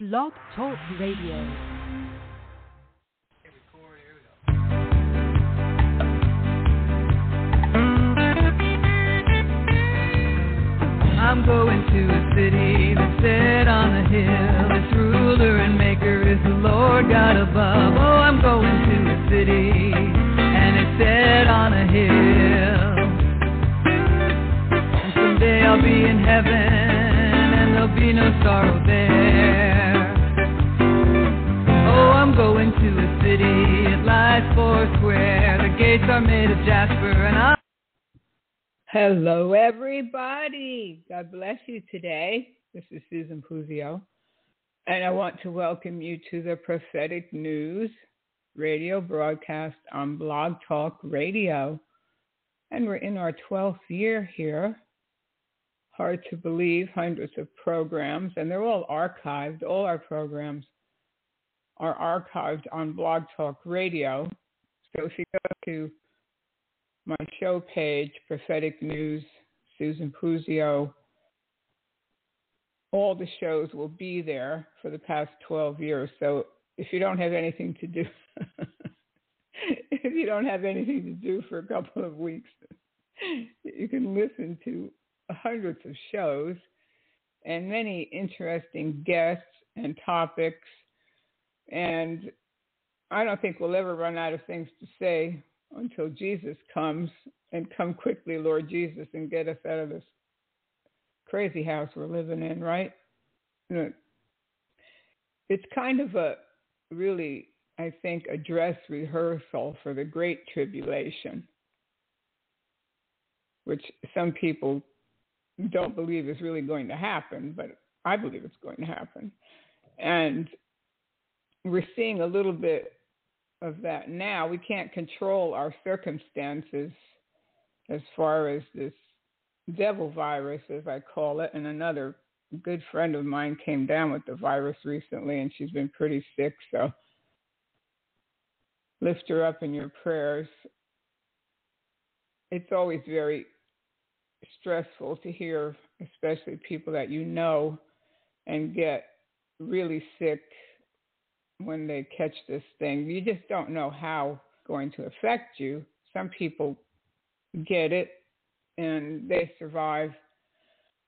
Blog Talk Radio. I'm going to a city that's set on a hill. Its ruler and maker is the Lord God above. Oh, I'm going to a city and it's set on a hill. And someday I'll be in heaven and there'll be no sorrow there. City. It lies four square. The gates are made of jasper and I Hello, everybody. God bless you today. This is Susan Puzio, and I want to welcome you to the Prophetic News radio broadcast on Blog Talk Radio. And we're in our 12th year here. Hard to believe, hundreds of programs, and they're all archived. All our programs are archived on Blog Talk Radio. So if you go to my show page, Prophetic News, Susan Puzio. All the shows will be there for the past 12 years. So if you don't have anything to do, if you don't have anything to do for a couple of weeks, you can listen to hundreds of shows and many interesting guests and topics. And I don't think we'll ever run out of things to say until Jesus comes and come quickly, Lord Jesus, and get us out of this crazy house we're living in, right? It's kind of a really, I think, a dress rehearsal for the Great Tribulation, which some people don't believe is really going to happen, but I believe it's going to happen. And we're seeing a little bit of that now. We can't control our circumstances as far as this devil virus, as I call it. And another good friend of mine came down with the virus recently, and she's been pretty sick. So lift her up in your prayers. It's always very stressful to hear, especially people that you know, and get really sick when they catch this thing. You just don't know how it's going to affect you. Some people get it and they survive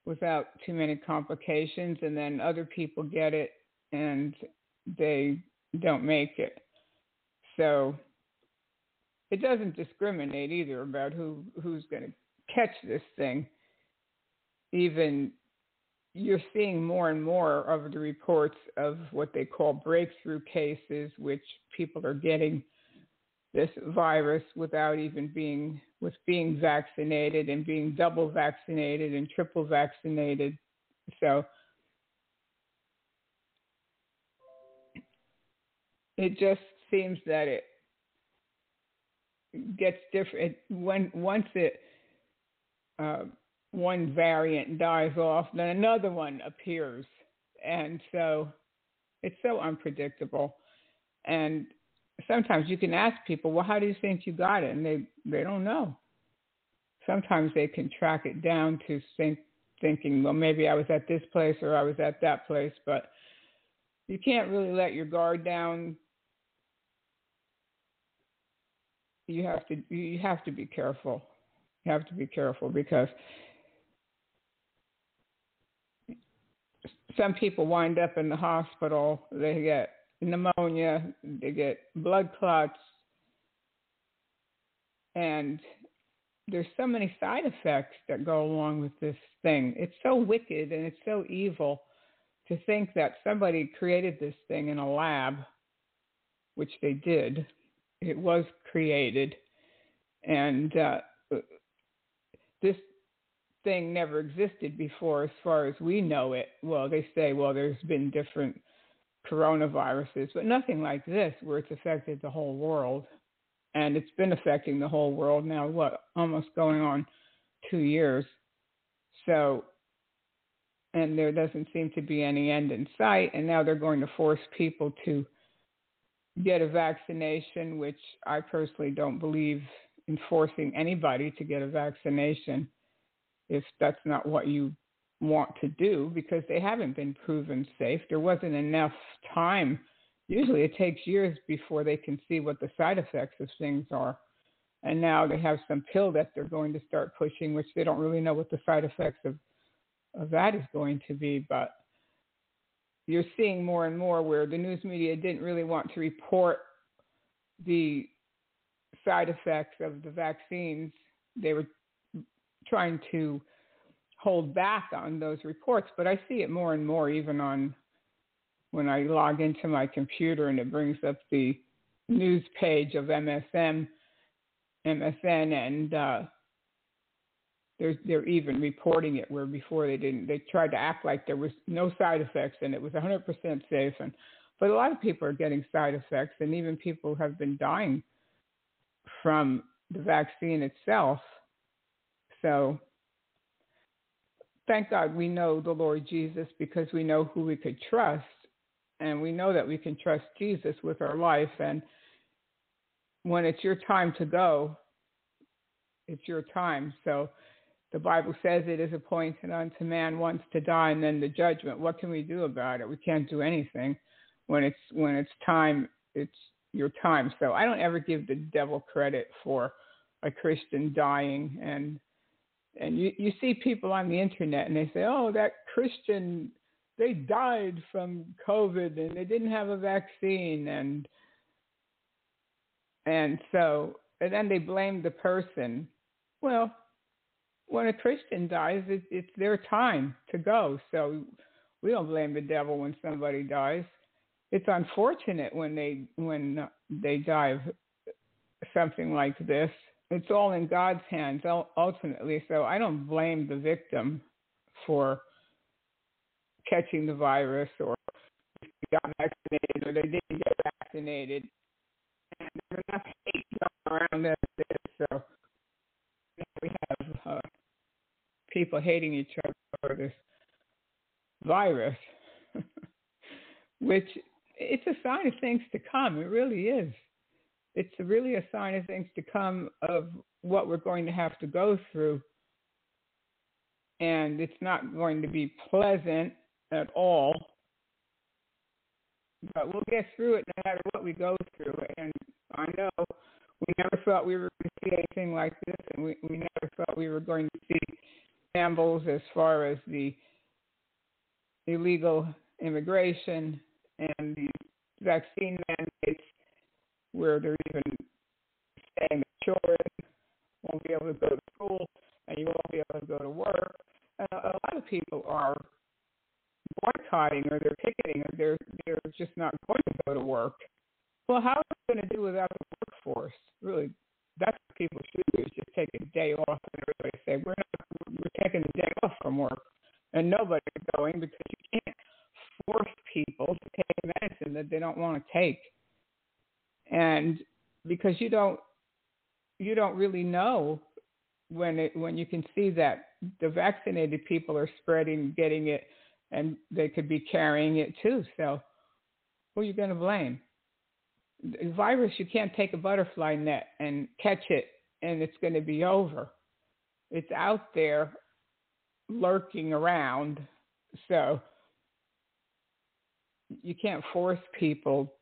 without too many complications, and then other people get it and they don't make it. So it doesn't discriminate either about who who's going to catch this thing. Even you're seeing more and more of the reports of what they call breakthrough cases, which people are getting this virus without even being with being vaccinated and being double vaccinated and triple vaccinated. So it just seems that it gets different when once it uh, one variant dies off, then another one appears. And so it's so unpredictable. And sometimes you can ask people, well, how do you think you got it? And they, they don't know. Sometimes they can track it down to think, thinking, well, maybe I was at this place or I was at that place. But you can't really let your guard down. You have to you have to be careful. You have to be careful because some people wind up in the hospital. They get pneumonia, they get blood clots, and there's so many side effects that go along with this thing. It's so wicked and it's so evil to think that somebody created this thing in a lab, which they did. It was created, and uh, thing never existed before as far as we know it. Well, they say, well, there's been different coronaviruses, but nothing like this where it's affected the whole world. And it's been affecting the whole world now, what, almost going on two years. So, and there doesn't seem to be any end in sight. And now they're going to force people to get a vaccination, which I personally don't believe in forcing anybody to get a vaccination if that's not what you want to do because they haven't been proven safe. There wasn't enough time. Usually it takes years before they can see what the side effects of things are. And now they have some pill that they're going to start pushing, which they don't really know what the side effects of, of that is going to be. But you're seeing more and more where the news media didn't really want to report the side effects of the vaccines. They were trying to hold back on those reports, but I see it more and more even on when I log into my computer and it brings up the news page of MSM, MSN, and uh, they're they're even reporting it where before they didn't. They tried to act like there was no side effects and it was 100% safe, and but a lot of people are getting side effects, and even people have been dying from the vaccine itself. So thank God we know the Lord Jesus because we know who we could trust. And we know that we can trust Jesus with our life. And when it's your time to go, it's your time. So the Bible says it is appointed unto man once to die and then the judgment. What can we do about it? We can't do anything. When it's when it's time, it's your time. So I don't ever give the devil credit for a Christian dying and and you, you see people on the internet and they say, oh, that Christian, they died from COVID and they didn't have a vaccine. And, and so, and then they blame the person. Well, when a Christian dies, it, it's their time to go. So we don't blame the devil when somebody dies. It's unfortunate when they when they die of something like this it's all in God's hands ultimately. So I don't blame the victim for catching the virus or got vaccinated or they didn't get vaccinated. And there's enough hate around this, so we have uh, people hating each other for this virus, which it's a sign of things to come. It really is it's really a sign of things to come of what we're going to have to go through. And it's not going to be pleasant at all. But we'll get through it no matter what we go through. And I know we never thought we were going to see anything like this, and we, we never thought we were going to see shambles as far as the illegal immigration and the vaccine mandates where they're even saying that children won't be able to go to school and you won't be able to go to work. Uh, a lot of people are boycotting or they're picketing or they're they're just not going to go to work. Well, how are we going to do without the workforce? Really, that's what people should do: is just take a day off and everybody say we're not we're taking a day off from work, and nobody's going because you can't force people to take medicine that they don't want to take and because you don't you don't really know when it when you can see that the vaccinated people are spreading getting it and they could be carrying it too. So who are you going to blame? The virus you can't take a butterfly net and catch it and it's going to be over. It's out there lurking around. So you can't force people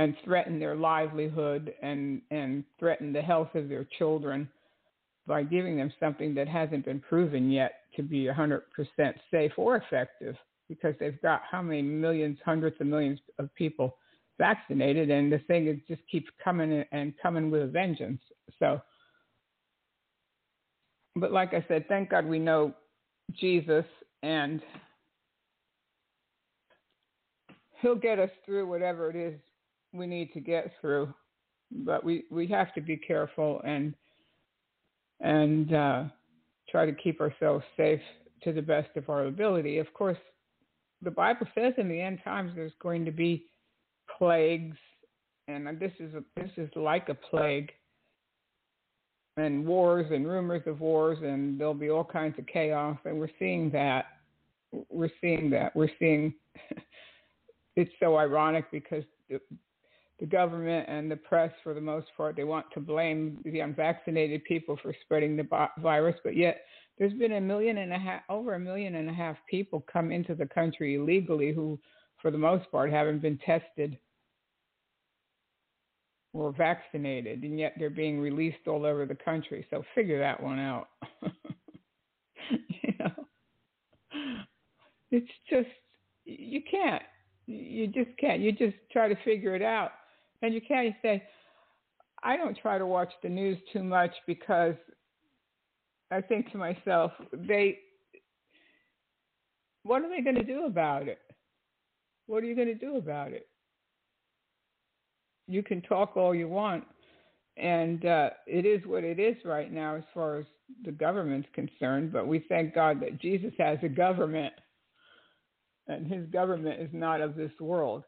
and threaten their livelihood and, and threaten the health of their children by giving them something that hasn't been proven yet to be 100% safe or effective because they've got how many millions, hundreds of millions of people vaccinated, and the thing is just keeps coming and coming with a vengeance. So, but like I said, thank God we know Jesus, and He'll get us through whatever it is we need to get through, but we we have to be careful and and uh, try to keep ourselves safe to the best of our ability. Of course, the Bible says in the end times there's going to be plagues, and this is a, this is like a plague, and wars and rumors of wars, and there'll be all kinds of chaos, and we're seeing that. We're seeing that. We're seeing. it's so ironic because the government and the press, for the most part, they want to blame the unvaccinated people for spreading the virus, but yet there's been a million and a half, over a million and a half people come into the country illegally who, for the most part, haven't been tested or vaccinated, and yet they're being released all over the country. So figure that one out. you know, it's just you can't. You just can't. You just try to figure it out, and you can't say. I don't try to watch the news too much because I think to myself, they, what are they going to do about it? What are you going to do about it? You can talk all you want, and uh, it is what it is right now as far as the government's concerned. But we thank God that Jesus has a government, and his government is not of this world.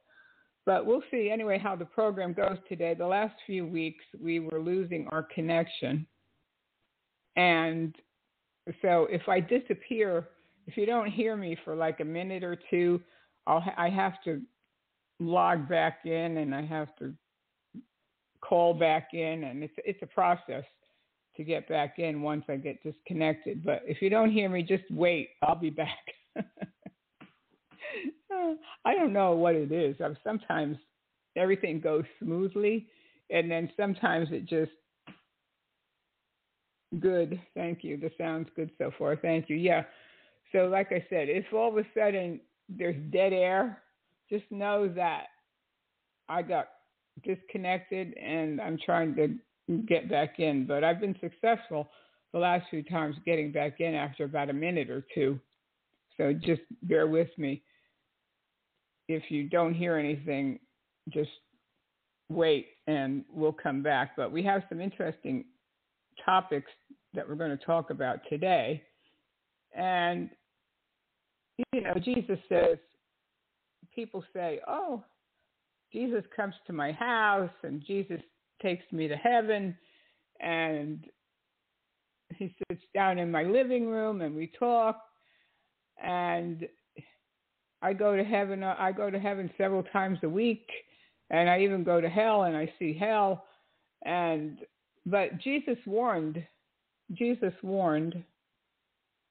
But we'll see anyway how the program goes today. The last few weeks, we were losing our connection and so if I disappear, if you don't hear me for like a minute or two, I'll I have to log back in and I have to call back in and it's it's a process to get back in once I get disconnected. But if you don't hear me, just wait. I'll be back. I don't know what it is. Sometimes everything goes smoothly, and then sometimes it just Good. Thank you. The sounds good so far. Thank you. Yeah. So, like I said, if all of a sudden there's dead air, just know that I got disconnected and I'm trying to get back in. But I've been successful the last few times getting back in after about a minute or two. So just bear with me. If you don't hear anything, just wait and we'll come back. But we have some interesting topics that we're going to talk about today. And, you know, Jesus says, people say, oh, Jesus comes to my house and Jesus takes me to heaven and he sits down in my living room and we talk and I go to heaven uh, I go to heaven several times a week and I even go to hell and I see hell and but Jesus warned, Jesus warned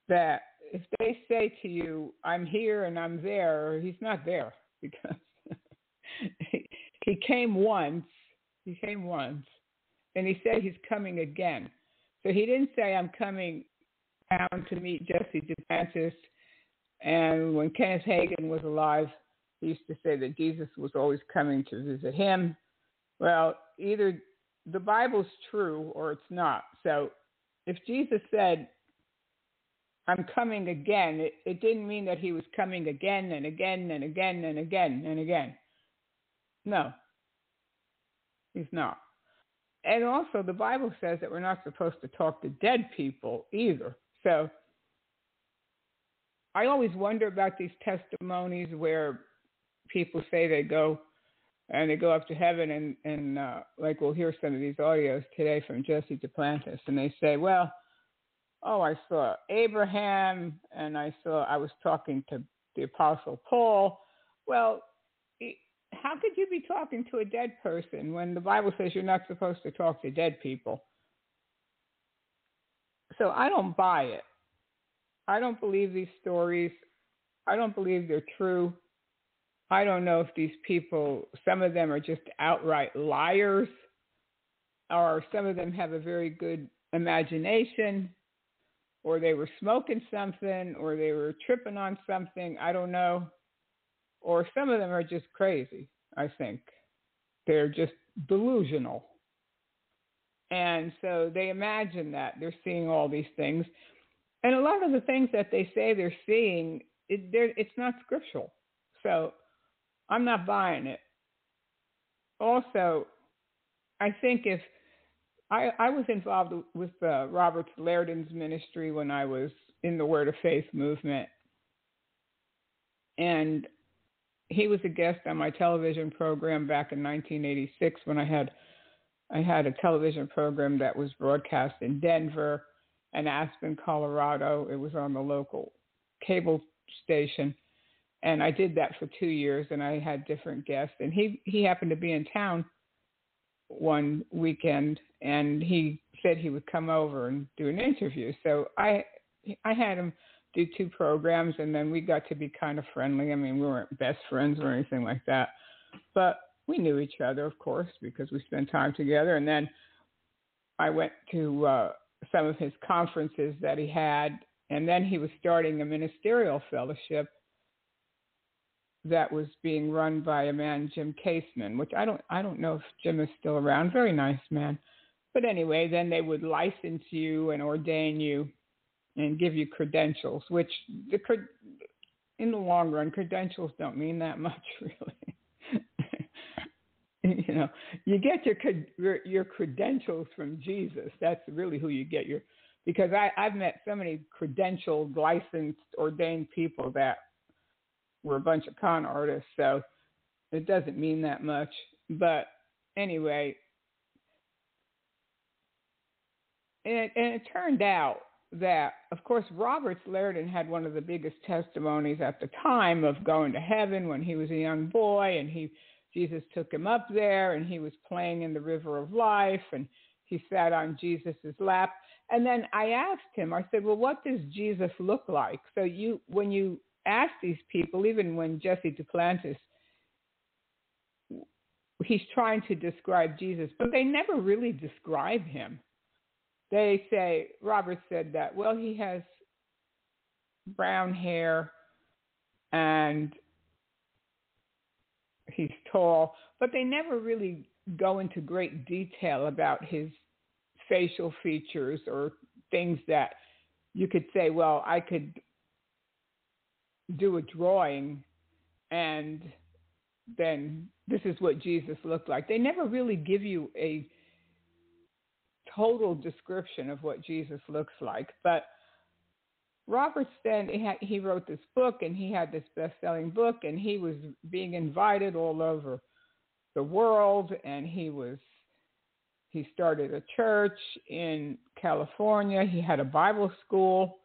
that if they say to you, I'm here and I'm there, he's not there because he came once, he came once, and he said he's coming again. So he didn't say, I'm coming down to meet Jesse Duplantis. And when Kenneth Hagin was alive, he used to say that Jesus was always coming to visit him. Well, either the Bible's true or it's not. So if Jesus said, I'm coming again, it, it didn't mean that he was coming again and again and again and again and again. No, he's not. And also, the Bible says that we're not supposed to talk to dead people either. So I always wonder about these testimonies where people say they go and they go up to heaven and and uh, like we'll hear some of these audios today from Jesse Duplantis, and they say, well, oh, I saw Abraham, and I saw I was talking to the Apostle Paul. Well, how could you be talking to a dead person when the Bible says you're not supposed to talk to dead people? So I don't buy it. I don't believe these stories. I don't believe they're true. I don't know if these people, some of them are just outright liars, or some of them have a very good imagination, or they were smoking something, or they were tripping on something. I don't know. Or some of them are just crazy, I think. They're just delusional. And so they imagine that they're seeing all these things. And a lot of the things that they say they're seeing, it, it's not scriptural. So I'm not buying it. Also, I think if I, I was involved with uh, Robert Liardon's ministry when I was in the Word of Faith movement, and he was a guest on my television program back in 1986 when I had I had a television program that was broadcast in Denver and Aspen, Colorado. It was on the local cable station and I did that for two years, and I had different guests. And he he happened to be in town one weekend, and he said he would come over and do an interview. So I I had him do two programs, and then we got to be kind of friendly. I mean, we weren't best friends or anything like that, but we knew each other, of course, because we spent time together. And then I went to uh, some of his conferences that he had, and then he was starting a ministerial fellowship that was being run by a man, Jim Kaseman, which I don't I don't know if Jim is still around. Very nice man. But anyway, then they would license you and ordain you and give you credentials, which the in the long run, credentials don't mean that much, really. you know, you get your, your credentials from Jesus. That's really who you get your because I I've met so many credentialed, licensed, ordained people that were a bunch of con artists. So it doesn't mean that much. But anyway, and it, and it turned out that, of course, Roberts Liardon had one of the biggest testimonies at the time of going to heaven when he was a young boy, and he Jesus took him up there, and he was playing in the river of life, and he sat on Jesus's lap. And then I asked him, I said, "Well, what does Jesus look like?" So you, when you ask these people, even when Jesse Duplantis, he's trying to describe Jesus, but they never really describe him they say Robert said that well he has brown hair and he's tall, but they never really go into great detail about his facial features or things that you could say, well, I could do a drawing and then this is what Jesus looked like. They never really give you a total description of what Jesus looks like. But Robert Sten, he wrote this book and he had this best selling book and he was being invited all over the world and he was he started a church in California. He had a Bible school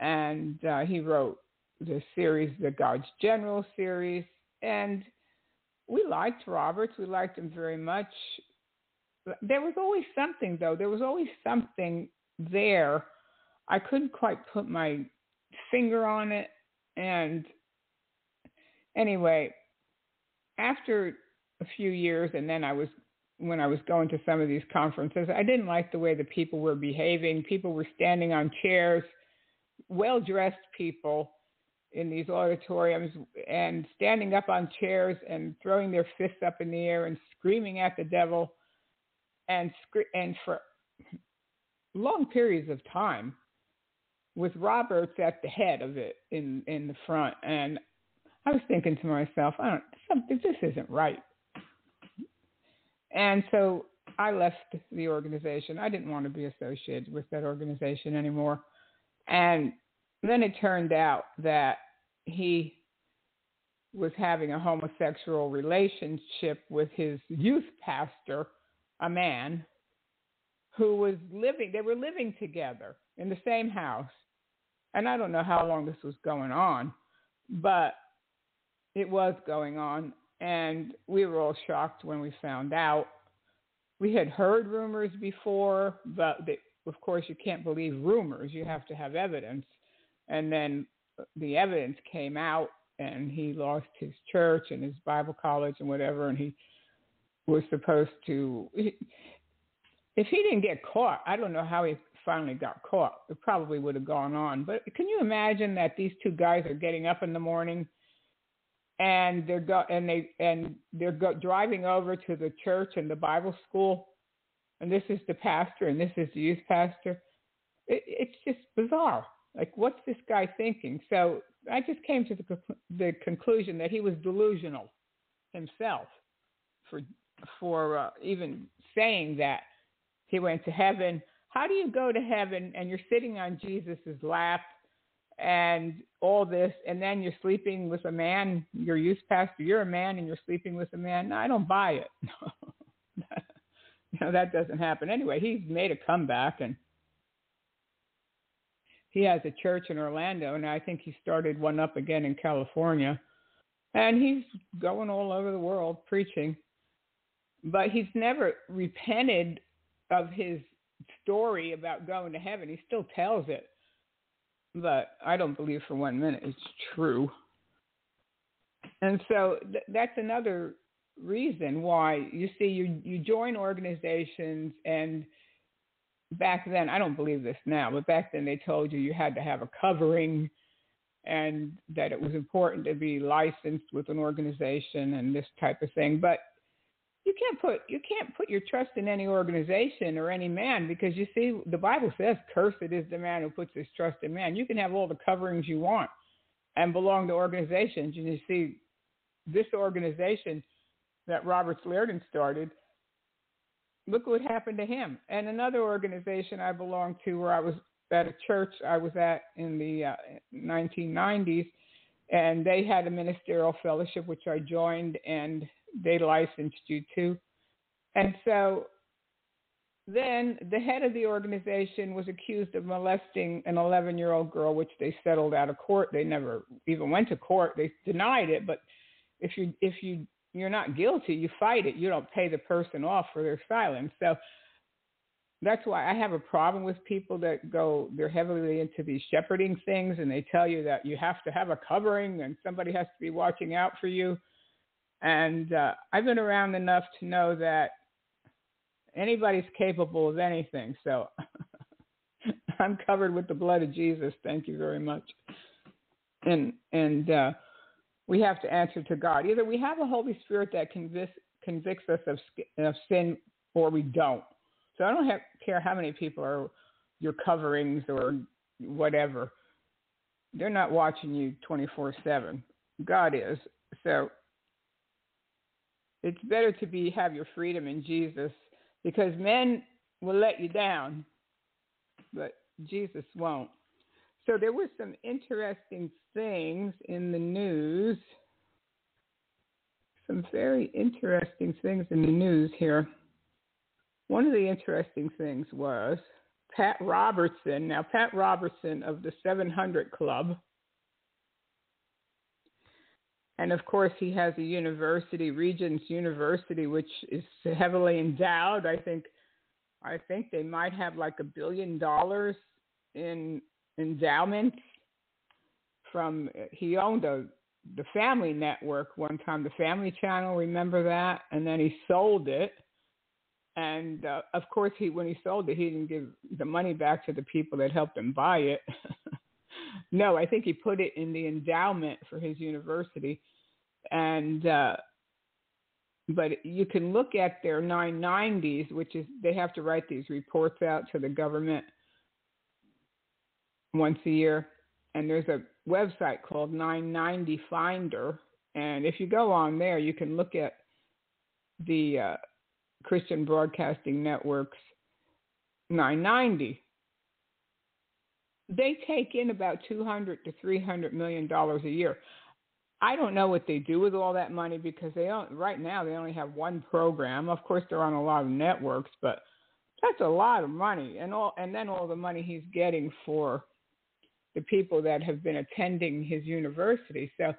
and uh, he wrote the series, the God's General series. And we liked Roberts. We liked him very much there was always something though. There was always something there. I couldn't quite put my finger on it. And anyway, after a few years, and then I was when I was going to some of these conferences, I didn't like the way the people were behaving. People were standing on chairs, well dressed people in these auditoriums and standing up on chairs and throwing their fists up in the air and screaming at the devil and and for long periods of time with Roberts at the head of it in in the front and I was thinking to myself, I don't something this isn't right. And so I left the organization. I didn't want to be associated with that organization anymore. And then it turned out that he was having a homosexual relationship with his youth pastor a man who was living, they were living together in the same house. And I don't know how long this was going on, but it was going on. And we were all shocked when we found out. We had heard rumors before, but they, of course, you can't believe rumors. You have to have evidence. And then the evidence came out, and he lost his church and his Bible college and whatever, and he was supposed to. If he didn't get caught, I don't know how he finally got caught. It probably would have gone on. But can you imagine that these two guys are getting up in the morning and they're go and they and they're go, driving over to the church and the Bible school, and this is the pastor and this is the youth pastor. It, it's just bizarre. Like, what's this guy thinking? So I just came to the the conclusion that he was delusional himself for for uh, even saying that he went to heaven. How do you go to heaven and you're sitting on Jesus's lap and all this, and then you're sleeping with a man, your youth pastor, you're a man and you're sleeping with a man? No, I don't buy it. you know, that doesn't happen. Anyway, he's made a comeback and he has a church in Orlando, and I think he started one up again in California. And he's going all over the world preaching but he's never repented of his story about going to heaven. He still tells it. but I don't believe for one minute it's true. And so th- that's another reason why you see you you join organizations and back then I don't believe this now, but back then they told you you had to have a covering and that it was important to be licensed with an organization and this type of thing. But you can't put you can't put your trust in any organization or any man because you see the Bible says cursed is the man who puts his trust in man. You can have all the coverings you want and belong to organizations. And you see this organization that Robert Liardon started, look what happened to him. And another organization I belonged to where I was at a church I was at in the uh, 1990s, and they had a ministerial fellowship which I joined, and they licensed you to. And so then the head of the organization was accused of molesting an 11 year old girl, which they settled out of court. They never even went to court. They denied it, but if you if you you're not guilty, you fight it. You don't pay the person off for their silence. So that's why I have a problem with people that go they're heavily into these shepherding things and they tell you that you have to have a covering and somebody has to be watching out for you. And uh, I've been around enough to know that anybody's capable of anything. So I'm covered with the blood of Jesus. Thank you very much. And and uh, we have to answer to God. Either we have a Holy Spirit that convicts convicts us of, of sin, or we don't. So I don't have, care how many people are your coverings or whatever. They're not watching you 24 7. God is. So it's better to be have your freedom in Jesus because men will let you down, but Jesus won't. So there were some interesting things in the news. Some very interesting things in the news here. One of the interesting things was Pat Robertson. Now, Pat Robertson of the 700 Club. And of course, he has a university, Regents University, which is heavily endowed. I think, I think they might have like a billion dollars in endowments from. He owned a the Family Network one time, the Family Channel. Remember that? And then he sold it and uh, of course, he when he sold it, he didn't give the money back to the people that helped him buy it. no, I think he put it in the endowment for his university, and uh, but you can look at their 990s, which is they have to write these reports out to the government once a year, and there's a website called 990 Finder, and if you go on there, you can look at the uh, Christian Broadcasting Network's 990. They take in about 200 to 300 million dollars a year. I don't know what they do with all that money because they don't, right now they only have one program. Of course, they're on a lot of networks, but that's a lot of money, and all and then all the money he's getting for the people that have been attending his university. So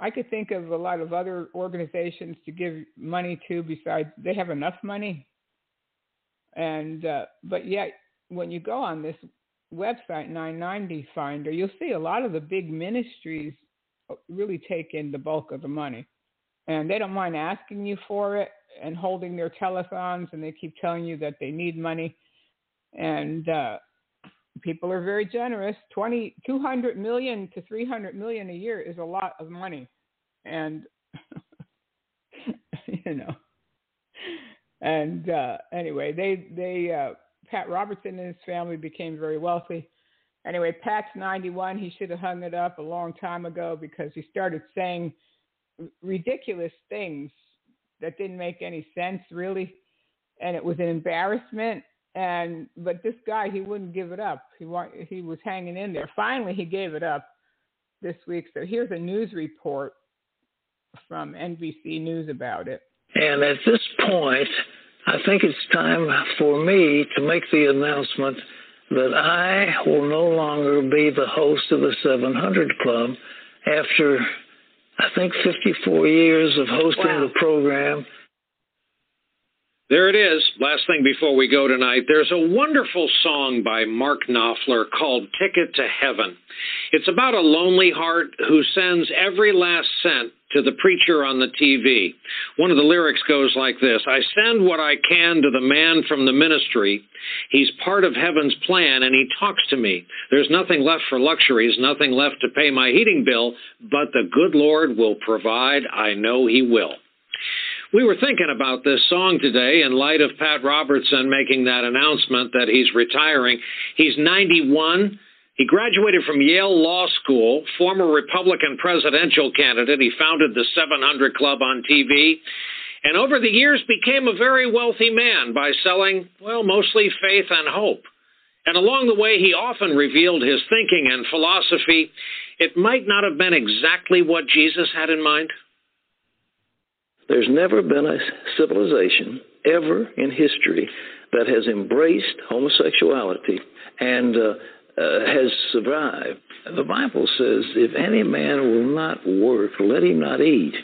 I could think of a lot of other organizations to give money to besides they have enough money. And uh, but yet when you go on this website 990 Finder, you'll see a lot of the big ministries really take in the bulk of the money, and they don't mind asking you for it and holding their telethons, and they keep telling you that they need money, and uh, people are very generous. 20, 200 million to 300 million a year is a lot of money. And, you know, and uh, anyway, they, they, uh, Pat Robertson and his family became very wealthy. Anyway, Pat's 91. He should have hung it up a long time ago because he started saying ridiculous things that didn't make any sense, really. And it was an embarrassment and but this guy he wouldn't give it up. He he was hanging in there. Finally, he gave it up this week. So here's a news report from NBC News about it. And at this point, I think it's time for me to make the announcement that I will no longer be the host of the 700 Club after I think 54 years of hosting wow. the program There it is. Last thing before we go tonight. There's a wonderful song by Mark Knopfler called Ticket to Heaven. It's about a lonely heart who sends every last cent to the preacher on the TV. One of the lyrics goes like this I send what I can to the man from the ministry. He's part of heaven's plan and he talks to me. There's nothing left for luxuries, nothing left to pay my heating bill, but the good Lord will provide. I know he will. We were thinking about this song today in light of Pat Robertson making that announcement that he's retiring. He's 91. He graduated from Yale Law School, former Republican presidential candidate. He founded the 700 Club on TV, and over the years became a very wealthy man by selling, well, mostly faith and hope. And along the way, he often revealed his thinking and philosophy. It might not have been exactly what Jesus had in mind. There's never been a civilization ever in history that has embraced homosexuality and uh, uh, has survived. The Bible says, if any man will not work, let him not eat.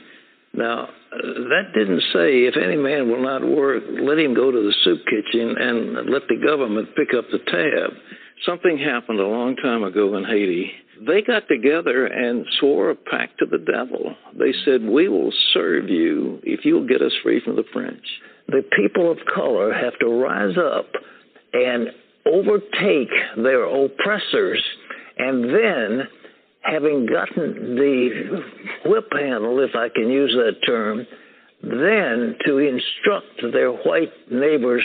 Now, uh, that didn't say if any man will not work, let him go to the soup kitchen and let the government pick up the tab. Something happened a long time ago in Haiti they got together and swore a pact to the devil. They said, We will serve you if you'll get us free from the French. The people of color have to rise up and overtake their oppressors, and then, having gotten the whip handle, if I can use that term, then to instruct their white neighbors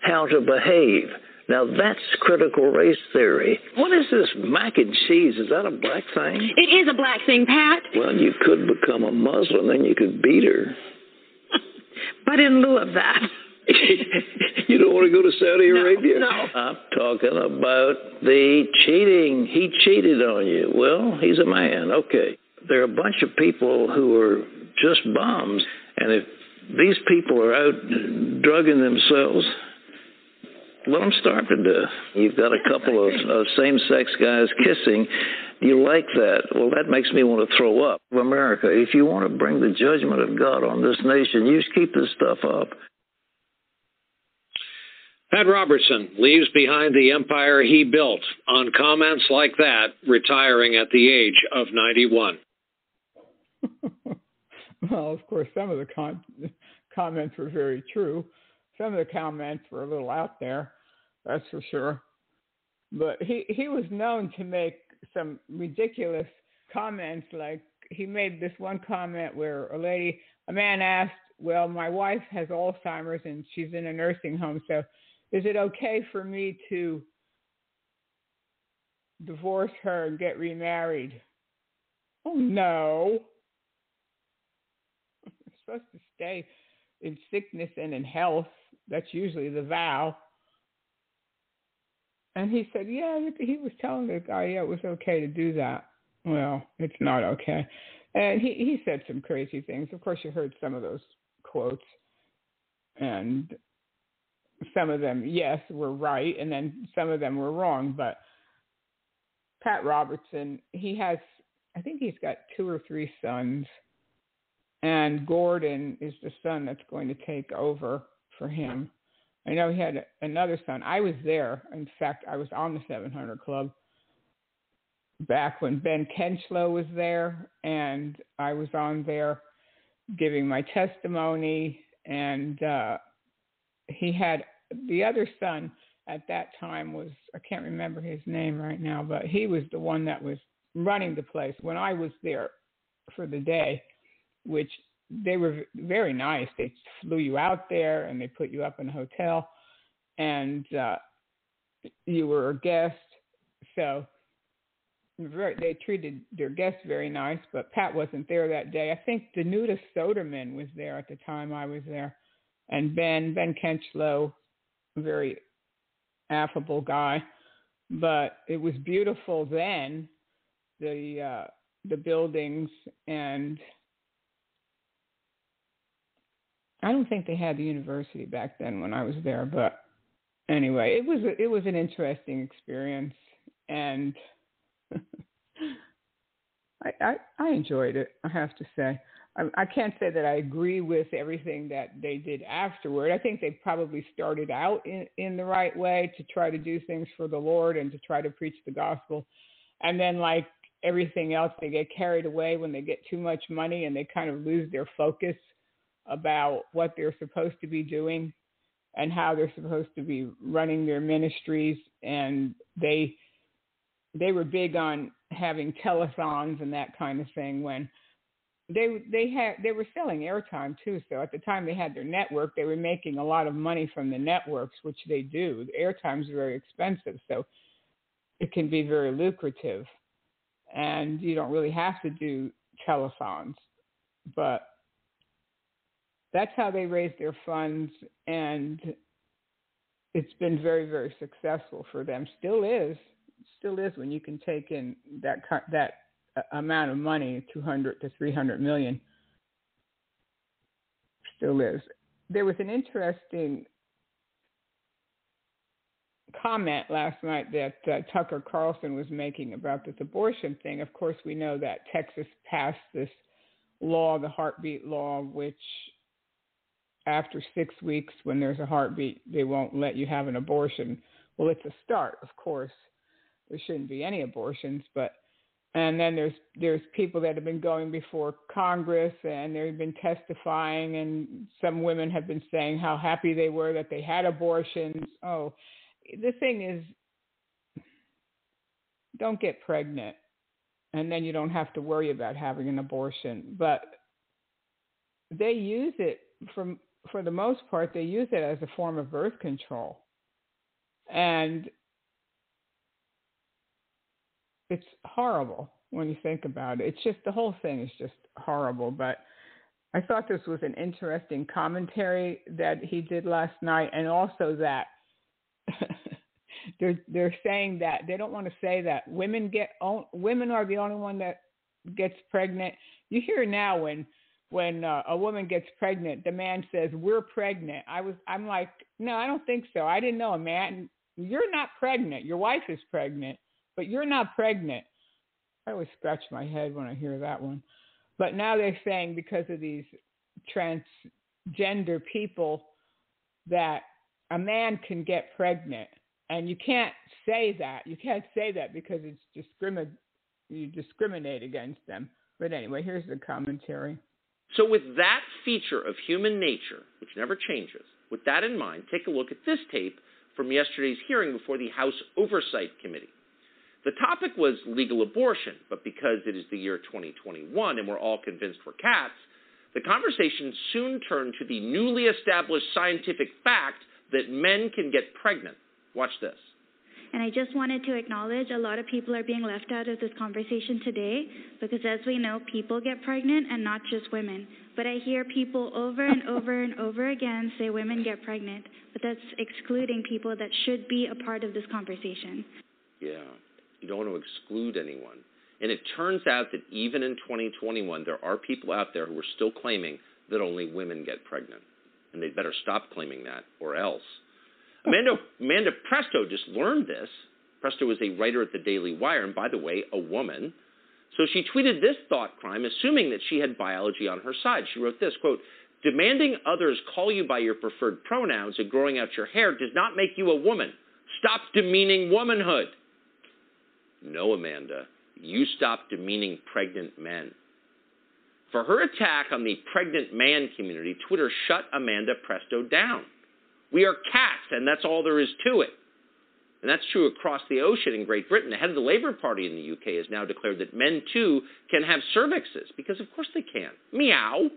how to behave. Now that's critical race theory. What is this mac and cheese? Is that a black thing? It is a black thing, Pat. Well, you could become a Muslim, then you could beat her. but in lieu of that. you don't want to go to Saudi no, Arabia? No. I'm talking about the cheating. He cheated on you. Well, he's a man. Okay. There are a bunch of people who are just bums. And if these people are out drugging themselves, let them starve to death. You've got a couple of, of same sex guys kissing. You like that. Well, that makes me want to throw up. America, if you want to bring the judgment of God on this nation, you just keep this stuff up. Pat Robertson leaves behind the empire he built on comments like that, retiring at the age of 91. well, of course, some of the con- comments were very true. Some of the comments were a little out there that's for sure. But he he was known to make some ridiculous comments. Like he made this one comment where a lady, a man asked, "Well, my wife has Alzheimer's and she's in a nursing home, so is it okay for me to divorce her and get remarried?" Oh no. You're supposed to stay in sickness and in health. That's usually the vow. And he said, yeah, he was telling the guy, yeah, it was okay to do that. Well, it's not okay. And he, he said some crazy things. Of course, you heard some of those quotes. And some of them, yes, were right. And then some of them were wrong. But Pat Robertson, he has, I think he's got two or three sons. And Gordon is the son that's going to take over for him. I know he had another son. I was there. In fact, I was on the 700 Club back when Ben Kinchlow was there, and I was on there giving my testimony. And uh, he had the other son at that time was I can't remember his name right now, but he was the one that was running the place when I was there for the day, which they were very nice. They flew you out there and they put you up in a hotel, and uh, you were a guest. So very, they treated their guests very nice. But Pat wasn't there that day. I think Danuta Soderman was there at the time I was there, and Ben Ben Kinchlow, very affable guy. But it was beautiful then, the uh, the buildings and I don't think they had the university back then when I was there, but anyway, it was it was an interesting experience, and I, I, I enjoyed it. I have to say. I, I can't say that I agree with everything that they did afterward. I think they probably started out in, in the right way to try to do things for the Lord and to try to preach the gospel. And then, like everything else, they get carried away when they get too much money and they kind of lose their focus about what they're supposed to be doing and how they're supposed to be running their ministries. And they they were big on having telethons and that kind of thing when they they had they were selling airtime too. So at the time they had their network, they were making a lot of money from the networks, which they do. The airtime is very expensive, so it can be very lucrative, and you don't really have to do telethons, but that's how they raise their funds, and it's been very very successful for them. Still is, still is when you can take in that that amount of money, 200 to 300 million, still is. There was an interesting comment last night that uh, Tucker Carlson was making about this abortion thing. Of course, we know that Texas passed this law, the heartbeat law, which after six weeks, when there's a heartbeat, they won't let you have an abortion. Well, it's a start, of course. There shouldn't be any abortions, but and then there's there's people that have been going before Congress and they've been testifying and some women have been saying how happy they were that they had abortions. Oh, the thing is don't get pregnant and then you don't have to worry about having an abortion. But they use it from for the most part they use it as a form of birth control. And it's horrible when you think about it. It's just the whole thing is just horrible. But I thought this was an interesting commentary that he did last night, and also that they're they're saying that they don't want to say that women get women are the only one that gets pregnant. You hear now when when uh, a woman gets pregnant, the man says, "We're pregnant." I was I'm like, "No, I don't think so. I didn't know a man. You're not pregnant. Your wife is pregnant." but you're not pregnant. I always scratch my head when I hear that one. But now they're saying because of these transgender people that a man can get pregnant. And you can't say that. You can't say that because it's discrimin you discriminate against them. But anyway, here's the commentary. So with that feature of human nature, which never changes, with that in mind, take a look at this tape from yesterday's hearing before the House Oversight Committee. The topic was legal abortion, but because it is the year 2021 and we're all convinced we're cats, the conversation soon turned to the newly established scientific fact that men can get pregnant. Watch this. And I just wanted to acknowledge a lot of people are being left out of this conversation today because, as we know, people get pregnant and not just women. But I hear people over and over and over again say women get pregnant, but that's excluding people that should be a part of this conversation. Yeah. You don't want to exclude anyone. And it turns out that even in 2021, there are people out there who are still claiming that only women get pregnant. And they'd better stop claiming that or else. Amanda, Amanda Presto just learned this. Presto was a writer at the Daily Wire, and by the way, a woman. So she tweeted this thought crime, assuming that she had biology on her side. She wrote this quote, demanding others call you by your preferred pronouns and growing out your hair does not make you a woman. Stop demeaning womanhood. No, Amanda, you stop demeaning pregnant men. For her attack on the pregnant man community, Twitter shut Amanda Presto down. We are cats, and that's all there is to it. And that's true across the ocean in Great Britain. The head of the Labour Party in the UK has now declared that men, too, can have cervixes, because of course they can. Meow.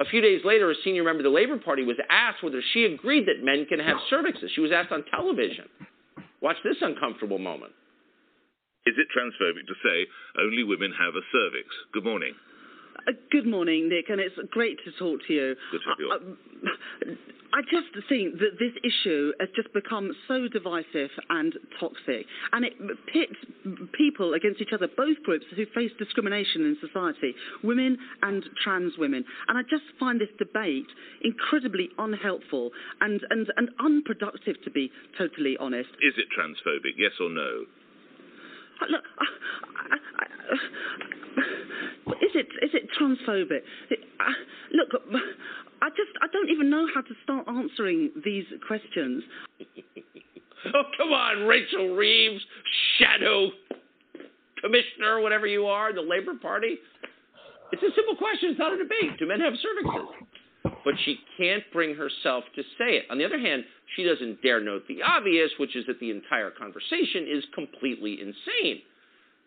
A few days later, a senior member of the Labour Party was asked whether she agreed that men can have cervixes. She was asked on television. Watch this uncomfortable moment. Is it transphobic to say only women have a cervix? Good morning. Uh, good morning, Nick, and it's great to talk to you. Good to have you on. I, I just think that this issue has just become so divisive and toxic, and it pits people against each other, both groups who face discrimination in society, women and trans women. And I just find this debate incredibly unhelpful and, and, and unproductive, to be totally honest. Is it transphobic, yes or no? Look, I, I, I, uh, is it is it transphobic? look, I just I don't even know how to start answering these questions. oh come on, Rachel Reeves, shadow commissioner, whatever you are, the Labor Party. It's a simple question. It's not a debate. Do men have cervixes? But she can't bring herself to say it. On the other hand, she doesn't dare note the obvious, which is that the entire conversation is completely insane.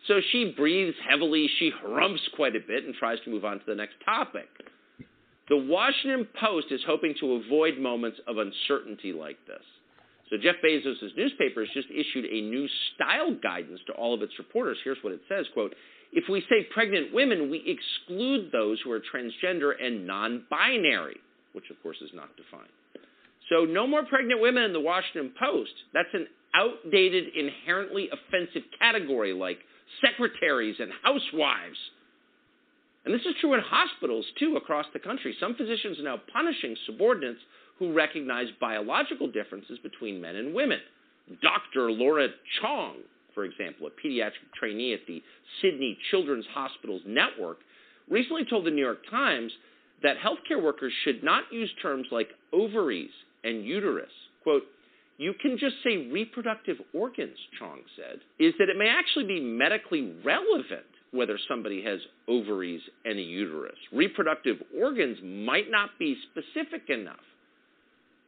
So she breathes heavily, she harumphs quite a bit, and tries to move on to the next topic. The Washington Post is hoping to avoid moments of uncertainty like this. So Jeff Bezos' newspaper has just issued a new style guidance to all of its reporters. Here's what it says, quote, if we say pregnant women, we exclude those who are transgender and non-binary, which of course is not defined. So no more pregnant women in the Washington Post. That's an outdated, inherently offensive category like secretaries and housewives. And this is true in hospitals too across the country. Some physicians are now punishing subordinates who recognize biological differences between men and women. Dr. Laura Chong, for example, a pediatric trainee at the Sydney Children's Hospitals Network, recently told the New York Times that healthcare workers should not use terms like ovaries and uterus. Quote, you can just say reproductive organs, Chong said, is that it may actually be medically relevant whether somebody has ovaries and a uterus. Reproductive organs might not be specific enough.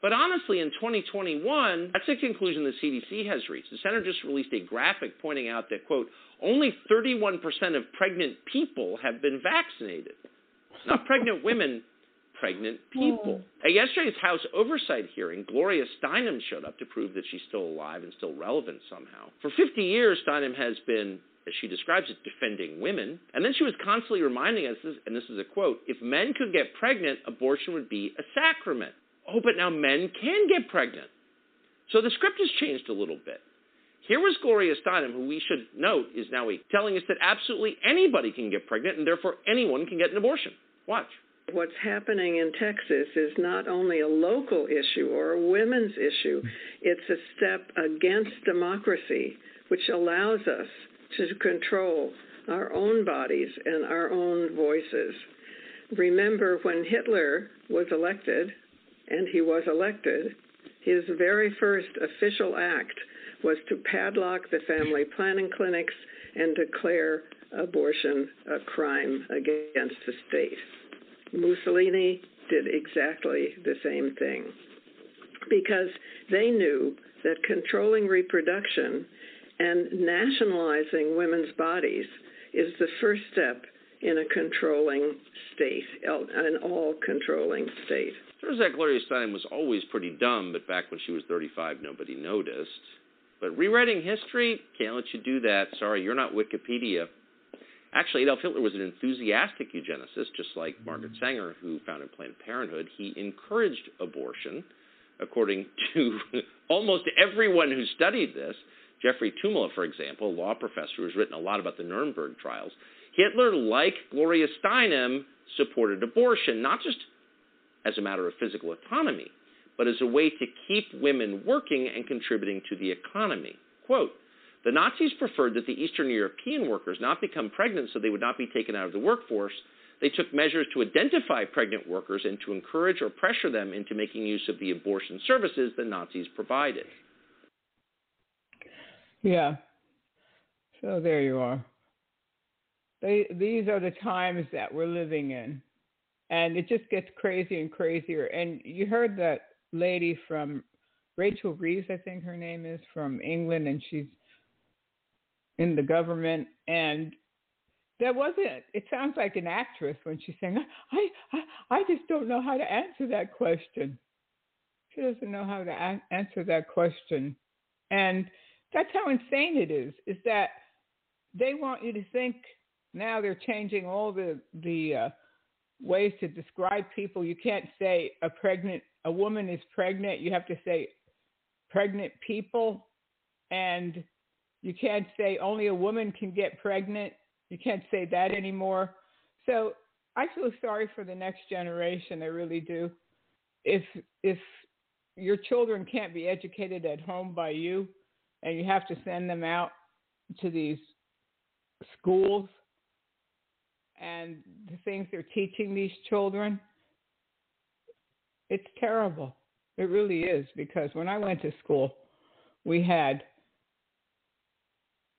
But honestly, in 2021, that's a conclusion the CDC has reached. The center just released a graphic pointing out that, quote, only 31% of pregnant people have been vaccinated. Not pregnant women, pregnant people. Hmm. At yesterday's House Oversight hearing, Gloria Steinem showed up to prove that she's still alive and still relevant somehow. For 50 years, Steinem has been, as she describes it, defending women. And then she was constantly reminding us, and this is a quote, if men could get pregnant, abortion would be a sacrament oh, but now men can get pregnant. So the script has changed a little bit. Here was Gloria Steinem, who we should note is now telling us that absolutely anybody can get pregnant and therefore anyone can get an abortion. Watch. What's happening in Texas is not only a local issue or a women's issue, it's a step against democracy, which allows us to control our own bodies and our own voices. Remember when Hitler was elected, and he was elected, his very first official act was to padlock the family planning clinics and declare abortion a crime against the state. Mussolini did exactly the same thing because they knew that controlling reproduction and nationalizing women's bodies is the first step in a controlling state, an all controlling state. Turns out Gloria Steinem was always pretty dumb, but back when she was 35, nobody noticed. But rewriting history, can't let you do that. Sorry, you're not Wikipedia. Actually, Adolf Hitler was an enthusiastic eugenicist, just like Margaret Sanger, who founded Planned Parenthood. He encouraged abortion, according to almost everyone who studied this. Jeffrey Tuomala, for example, a law professor who's written a lot about the Nuremberg trials. Hitler, like Gloria Steinem, supported abortion, not just as a matter of physical autonomy, but as a way to keep women working and contributing to the economy. Quote, the Nazis preferred that the Eastern European workers not become pregnant so they would not be taken out of the workforce. They took measures to identify pregnant workers and to encourage or pressure them into making use of the abortion services the Nazis provided. Yeah. So there you are. They, these are the times that we're living in and it just gets crazier and crazier. And you heard that lady from Rachel Reeves, I think her name is, from England, and she's in the government. And that wasn't. It sounds like an actress when she's saying, "I, I, I just don't know how to answer that question." She doesn't know how to a- answer that question, and that's how insane it is. Is that they want you to think now they're changing all the the uh, ways to describe people. You can't say a pregnant a woman is pregnant. You have to say pregnant people, and you can't say only a woman can get pregnant. You can't say that anymore. So I feel sorry for the next generation. I really do. If if your children can't be educated at home by you, and you have to send them out to these schools and the things they're teaching these children. It's terrible. It really is because when I went to school, we had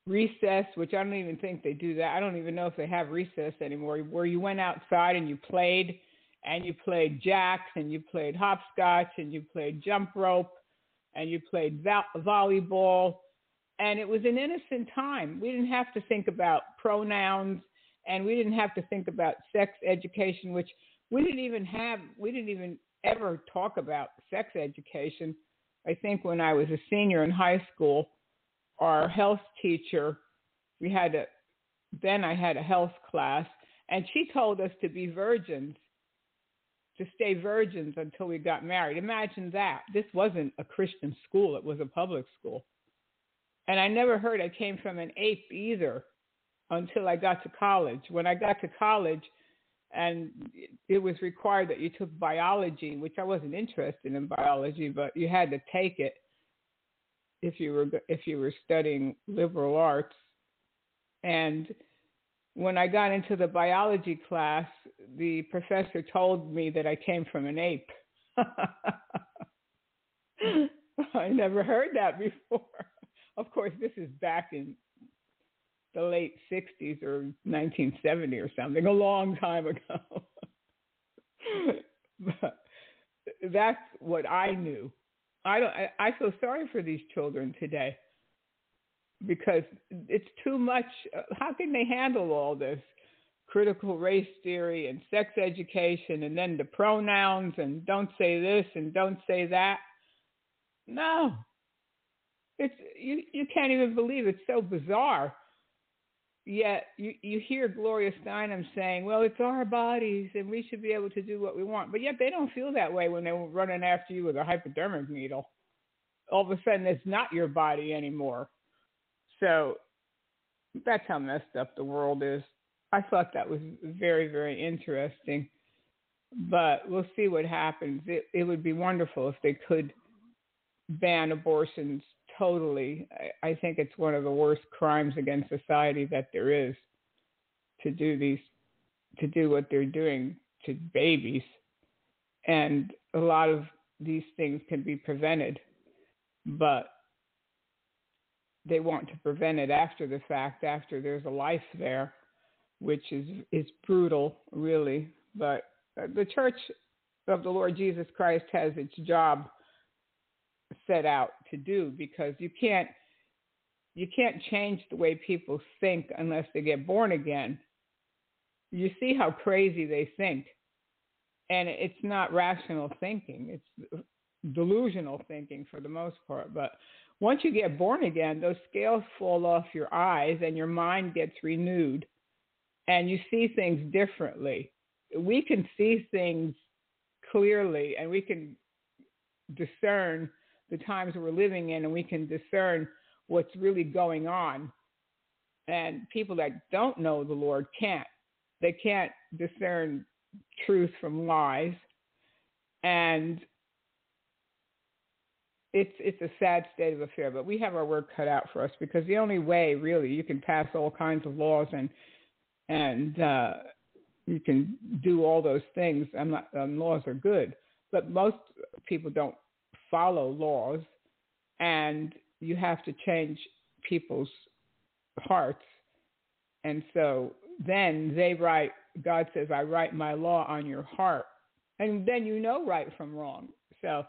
recess, which I don't even think they do that. I don't even know if they have recess anymore, where you went outside and you played and you played jacks and you played hopscotch and you played jump rope and you played vo- volleyball and it was an innocent time. We didn't have to think about pronouns and we didn't have to think about sex education, which we didn't even have. We didn't even ever talk about sex education. I think when I was a senior in high school, our health teacher, we had a, then I had a health class, and she told us to be virgins, to stay virgins until we got married. Imagine that. This wasn't a Christian school, it was a public school. And I never heard I came from an ape either until I got to college. When I got to college, and it was required that you took biology, which I wasn't interested in biology, but you had to take it if you were if you were studying liberal arts. And when I got into the biology class, the professor told me that I came from an ape. I never heard that before. Of course, this is back in the late 60s or 1970 or something, a long time ago. but that's what I knew. I don't. I, I feel sorry for these children today because it's too much. How can they handle all this critical race theory and sex education, and then the pronouns and don't say this and don't say that? No, it's you. You can't even believe it's so bizarre yet you, you hear Gloria Steinem saying, well, it's our bodies and we should be able to do what we want. But yet they don't feel that way when they're running after you with a hypodermic needle. All of a sudden, it's not your body anymore. So that's how messed up the world is. I thought that was very, very interesting. But we'll see what happens. It, it would be wonderful if they could ban abortions totally. I, I think it's one of the worst crimes against society that there is to do these, to do what they're doing to babies, and a lot of these things can be prevented, but they want to prevent it after the fact, after there's a life there, which is is brutal, really. But uh, the Church of the Lord Jesus Christ has its job set out to do because you can't you can't change the way people think unless they get born again. You see how crazy they think. And it's not rational thinking. It's delusional thinking for the most part. But once you get born again, those scales fall off your eyes and your mind gets renewed and you see things differently. We can see things clearly and we can discern the times we're living in and we can discern what's really going on. And people that don't know the Lord can't. They can't discern truth from lies. And it's it's a sad state of affair, but we have our work cut out for us because the only way really you can pass all kinds of laws and and uh, you can do all those things. I'm not, um, laws are good, but most people don't follow laws and you have to change people's hearts. And so then they write, God says, I write my law on your heart. And then you know right from wrong. So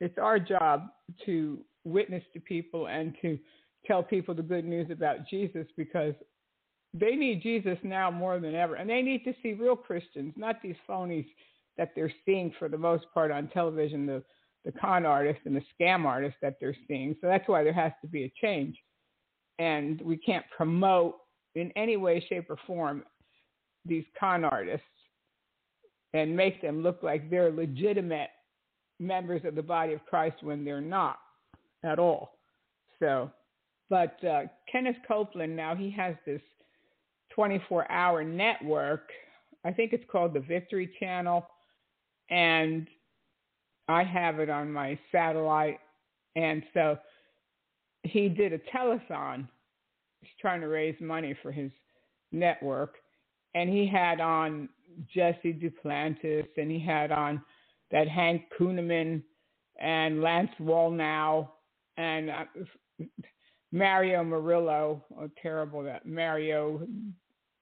it's our job to witness to people and to tell people the good news about Jesus because they need Jesus now more than ever. And they need to see real Christians, not these phonies that they're seeing for the most part on television, the the con artist and the scam artist that they're seeing. So that's why there has to be a change. And we can't promote in any way, shape, or form these con artists and make them look like they're legitimate members of the body of Christ when they're not at all. So, but uh, Kenneth Copeland now he has this 24 hour network. I think it's called the Victory Channel. And I have it on my satellite. And so he did a telethon He's trying to raise money for his network, and he had on Jesse Duplantis, and he had on that Hank Kunneman and Lance Wallnau and uh, Mario Murillo. Oh, terrible that Mario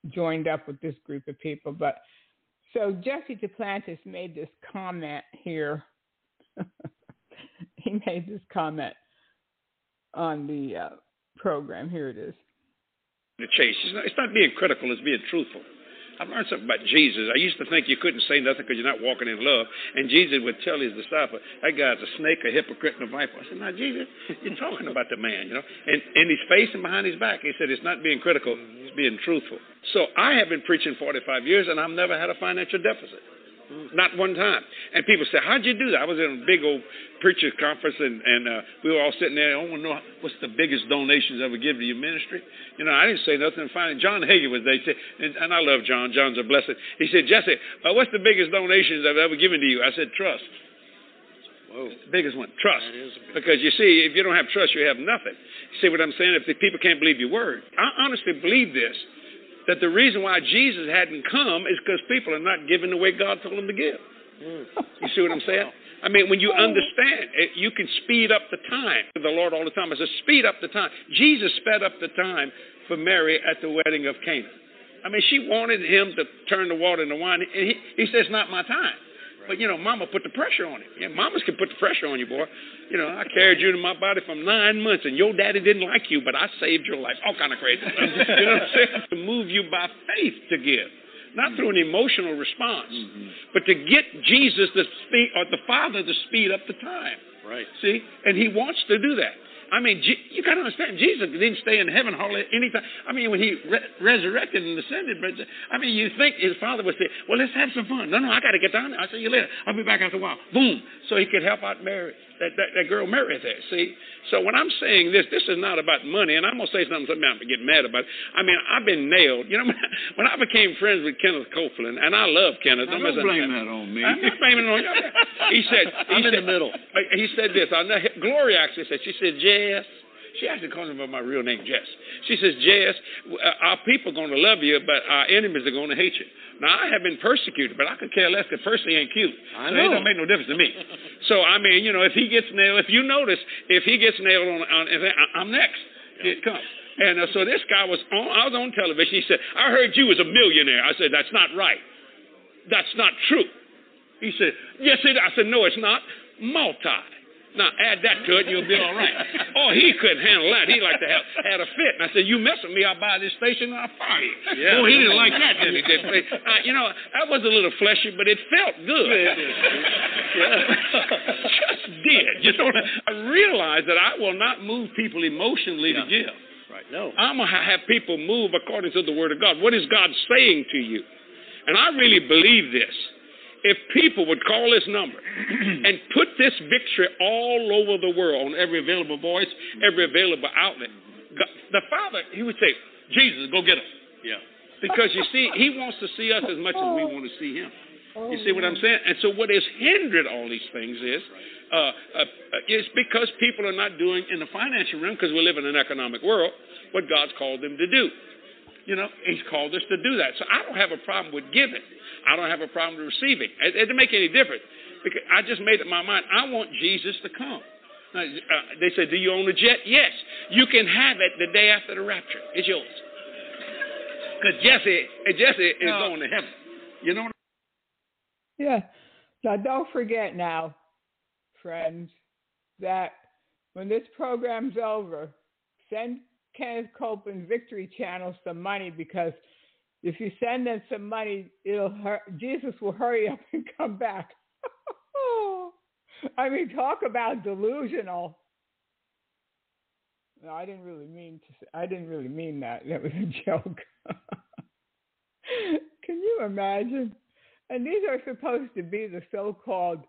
joined up with this group of people. But so Jesse Duplantis made this comment here. he made this comment on the uh, program. Here it is. The chase. It's not, it's not being critical, it's being truthful. I've learned something about Jesus. I used to think you couldn't say nothing because you're not walking in love. And Jesus would tell his disciple, that guy's a snake, a hypocrite, and a viper. I said, now, Jesus, you're talking about the man, you know. And in his face and behind his back, he said, it's not being critical, it's being truthful. So I have been preaching 45 years, and I've never had a financial deficit. Not one time. And people say, How'd you do that? I was in a big old preacher's conference and, and uh, we were all sitting there. I want to know what's the biggest donations I ever given to your ministry. You know, I didn't say nothing. Finally, John Hagee was there. Said, and, and I love John. John's a blessing. He said, Jesse, uh, what's the biggest donations I've ever given to you? I said, Trust. Whoa. biggest one, trust. Because you see, if you don't have trust, you have nothing. You see what I'm saying? If the people can't believe your word. I honestly believe this that the reason why Jesus hadn't come is because people are not giving the way God told them to give. Mm. You see what I'm saying? I mean, when you understand, it, you can speed up the time. The Lord all the time I says, speed up the time. Jesus sped up the time for Mary at the wedding of Cana. I mean, she wanted him to turn the water into wine. He, he says, not my time. But you know, Mama put the pressure on him. Yeah, mamas can put the pressure on you, boy. You know, I carried you in my body for nine months, and your daddy didn't like you, but I saved your life. All kind of crazy you know what I'm saying? To move you by faith to give, not through an emotional response, mm-hmm. but to get Jesus to speed or the Father to speed up the time. Right. See, and He wants to do that. I mean, you got to understand, Jesus didn't stay in heaven hardly any time. I mean, when he re- resurrected and ascended, but I mean, you think his father would say, well, let's have some fun. No, no, I got to get down there. I'll see you later. I'll be back after a while. Boom. So he could help out Mary that, that, that girl married there. See? So when I'm saying this, this is not about money, and I'm going to say something, something I'm going to get mad about. I mean, I've been nailed. You know, when I became friends with Kenneth Copeland, and I love Kenneth. Now, don't blame that on me. I'm not blaming it on you. He said, he I'm said, in the middle. Uh, he said this. I know, Gloria actually said, she said, Jess, she actually calls me by my real name, Jess. She says, Jess, uh, our people are going to love you, but our enemies are going to hate you. Now, I have been persecuted, but I could care less because Percy ain't cute. I so know. it don't make no difference to me. so, I mean, you know, if he gets nailed, if you notice, if he gets nailed on, on I'm next. It comes. And uh, so this guy was on, I was on television. He said, I heard you was a millionaire. I said, that's not right. That's not true. He said, yes, it, I said, no, it's not. Multi. Now add that to it, and you'll be all right. oh, he couldn't handle that. He like to have had a fit. And I said, "You mess with me, I'll buy this station and I'll fire you." Yeah. Oh, he didn't like that, did he? Did uh, you know, I was a little fleshy, but it felt good. yeah. Just did. You know, I realized that I will not move people emotionally Yeah. to give. Right. No. I'm gonna have people move according to the word of God. What is God saying to you? And I really believe this. If people would call this number and put this victory all over the world on every available voice, every available outlet, God, the Father, He would say, Jesus, go get them. Yeah. Because you see, He wants to see us as much as we want to see Him. You see what I'm saying? And so, what has hindered all these things is, uh, uh, it's because people are not doing in the financial realm because we live in an economic world what God's called them to do. You know, He's called us to do that. So I don't have a problem with giving. I don't have a problem with receiving. It, it doesn't make any difference because I just made up my mind. I want Jesus to come. Now, uh, they said, "Do you own a jet?" Yes. You can have it the day after the rapture. It's yours. Because Jesse, Jesse is going to heaven. You know what Yeah. Now, don't forget now, friends, that when this program's over, send Kenneth Copeland Victory Channel some money because if you send them some money, it'll hur- Jesus will hurry up and come back. I mean, talk about delusional. No, I didn't really mean to. I didn't really mean that. That was a joke. Can you imagine? And these are supposed to be the so-called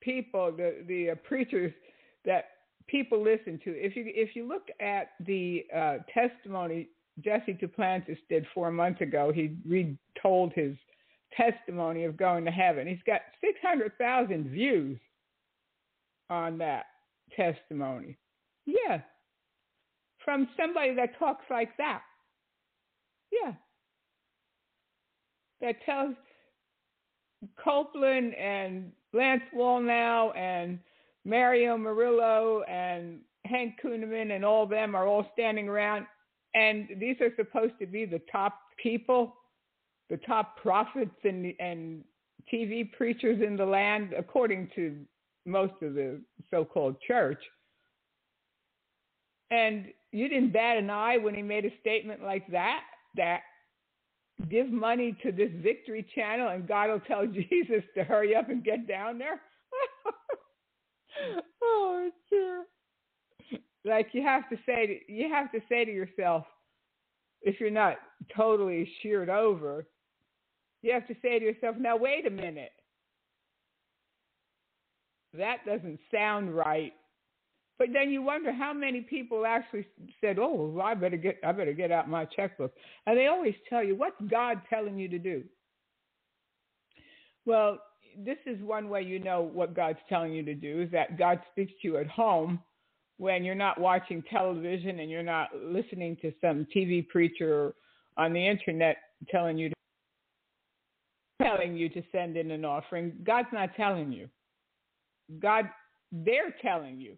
people, the the uh, preachers that people listen to. If you if you look at the uh, testimony Jesse Duplantis did four months ago, he retold his testimony of going to heaven. He's got six hundred thousand views on that testimony. Yeah, from somebody that talks like that. Yeah. That tells Copeland and Lance Wallnau and Mario Murillo and Hank Kunneman and all of them are all standing around, and these are supposed to be the top people, the top prophets and and TV preachers in the land, according to most of the so-called church. And you didn't bat an eye when he made a statement like that. That give money to this Victory Channel, and God will tell Jesus to hurry up and get down there. oh, dear. Like you have to say to, you have to say to yourself if you're not totally sheared over you have to say to yourself now wait a minute. That doesn't sound right. But then you wonder how many people actually said oh well, i better get i better get out my checkbook. And they always tell you what's god telling you to do? Well this is one way you know what god's telling you to do is that god speaks to you at home when you're not watching television and you're not listening to some TV preacher on the internet telling you to, telling you to send in an offering. God's not telling you. God, they're telling you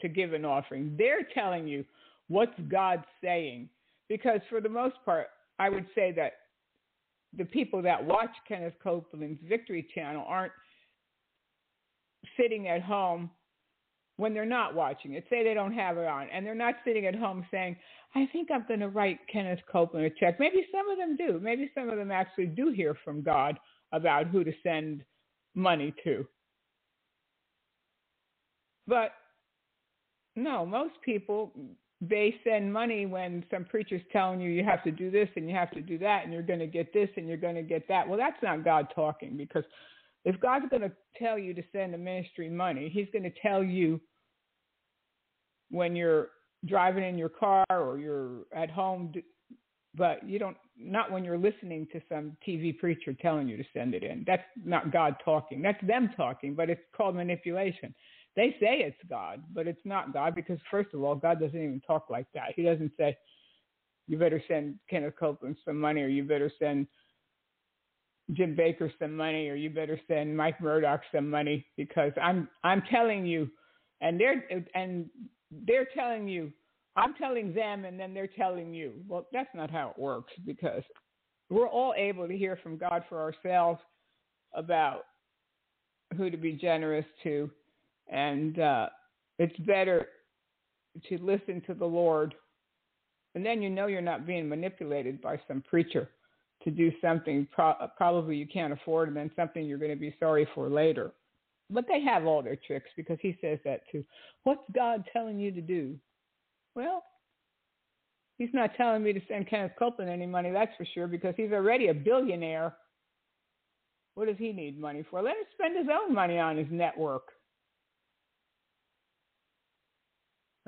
to give an offering. They're telling you what's God saying. Because for the most part, I would say that the people that watch Kenneth Copeland's Victory Channel aren't sitting at home when they're not watching it. Say they don't have it on, and they're not sitting at home saying, "I think I'm going to write Kenneth Copeland a check." Maybe some of them do. Maybe some of them actually do hear from God about who to send money to. But no, most people they send money when some preacher's telling you you have to do this and you have to do that and you're going to get this and you're going to get that. Well, that's not God talking because if God's going to tell you to send a ministry money, He's going to tell you when you're driving in your car or you're at home, but you don't not when you're listening to some TV preacher telling you to send it in. That's not God talking. That's them talking, but it's called manipulation. They say it's God, but it's not God because first of all, God doesn't even talk like that. He doesn't say you better send Kenneth Copeland some money or you better send Jim Bakker some money or you better send Mike Murdock some money because I'm I'm telling you and they're and they're telling you, I'm telling them, and then they're telling you. Well, that's not how it works because we're all able to hear from God for ourselves about who to be generous to, and uh, it's better to listen to the Lord, and then you know you're not being manipulated by some preacher to do something pro- probably you can't afford, and then something you're going to be sorry for later. But they have all their tricks because he says that too. What's God telling you to do? Well, he's not telling me to send Kenneth Copeland any money, that's for sure, because he's already a billionaire. What does he need money for? Let him spend his own money on his network.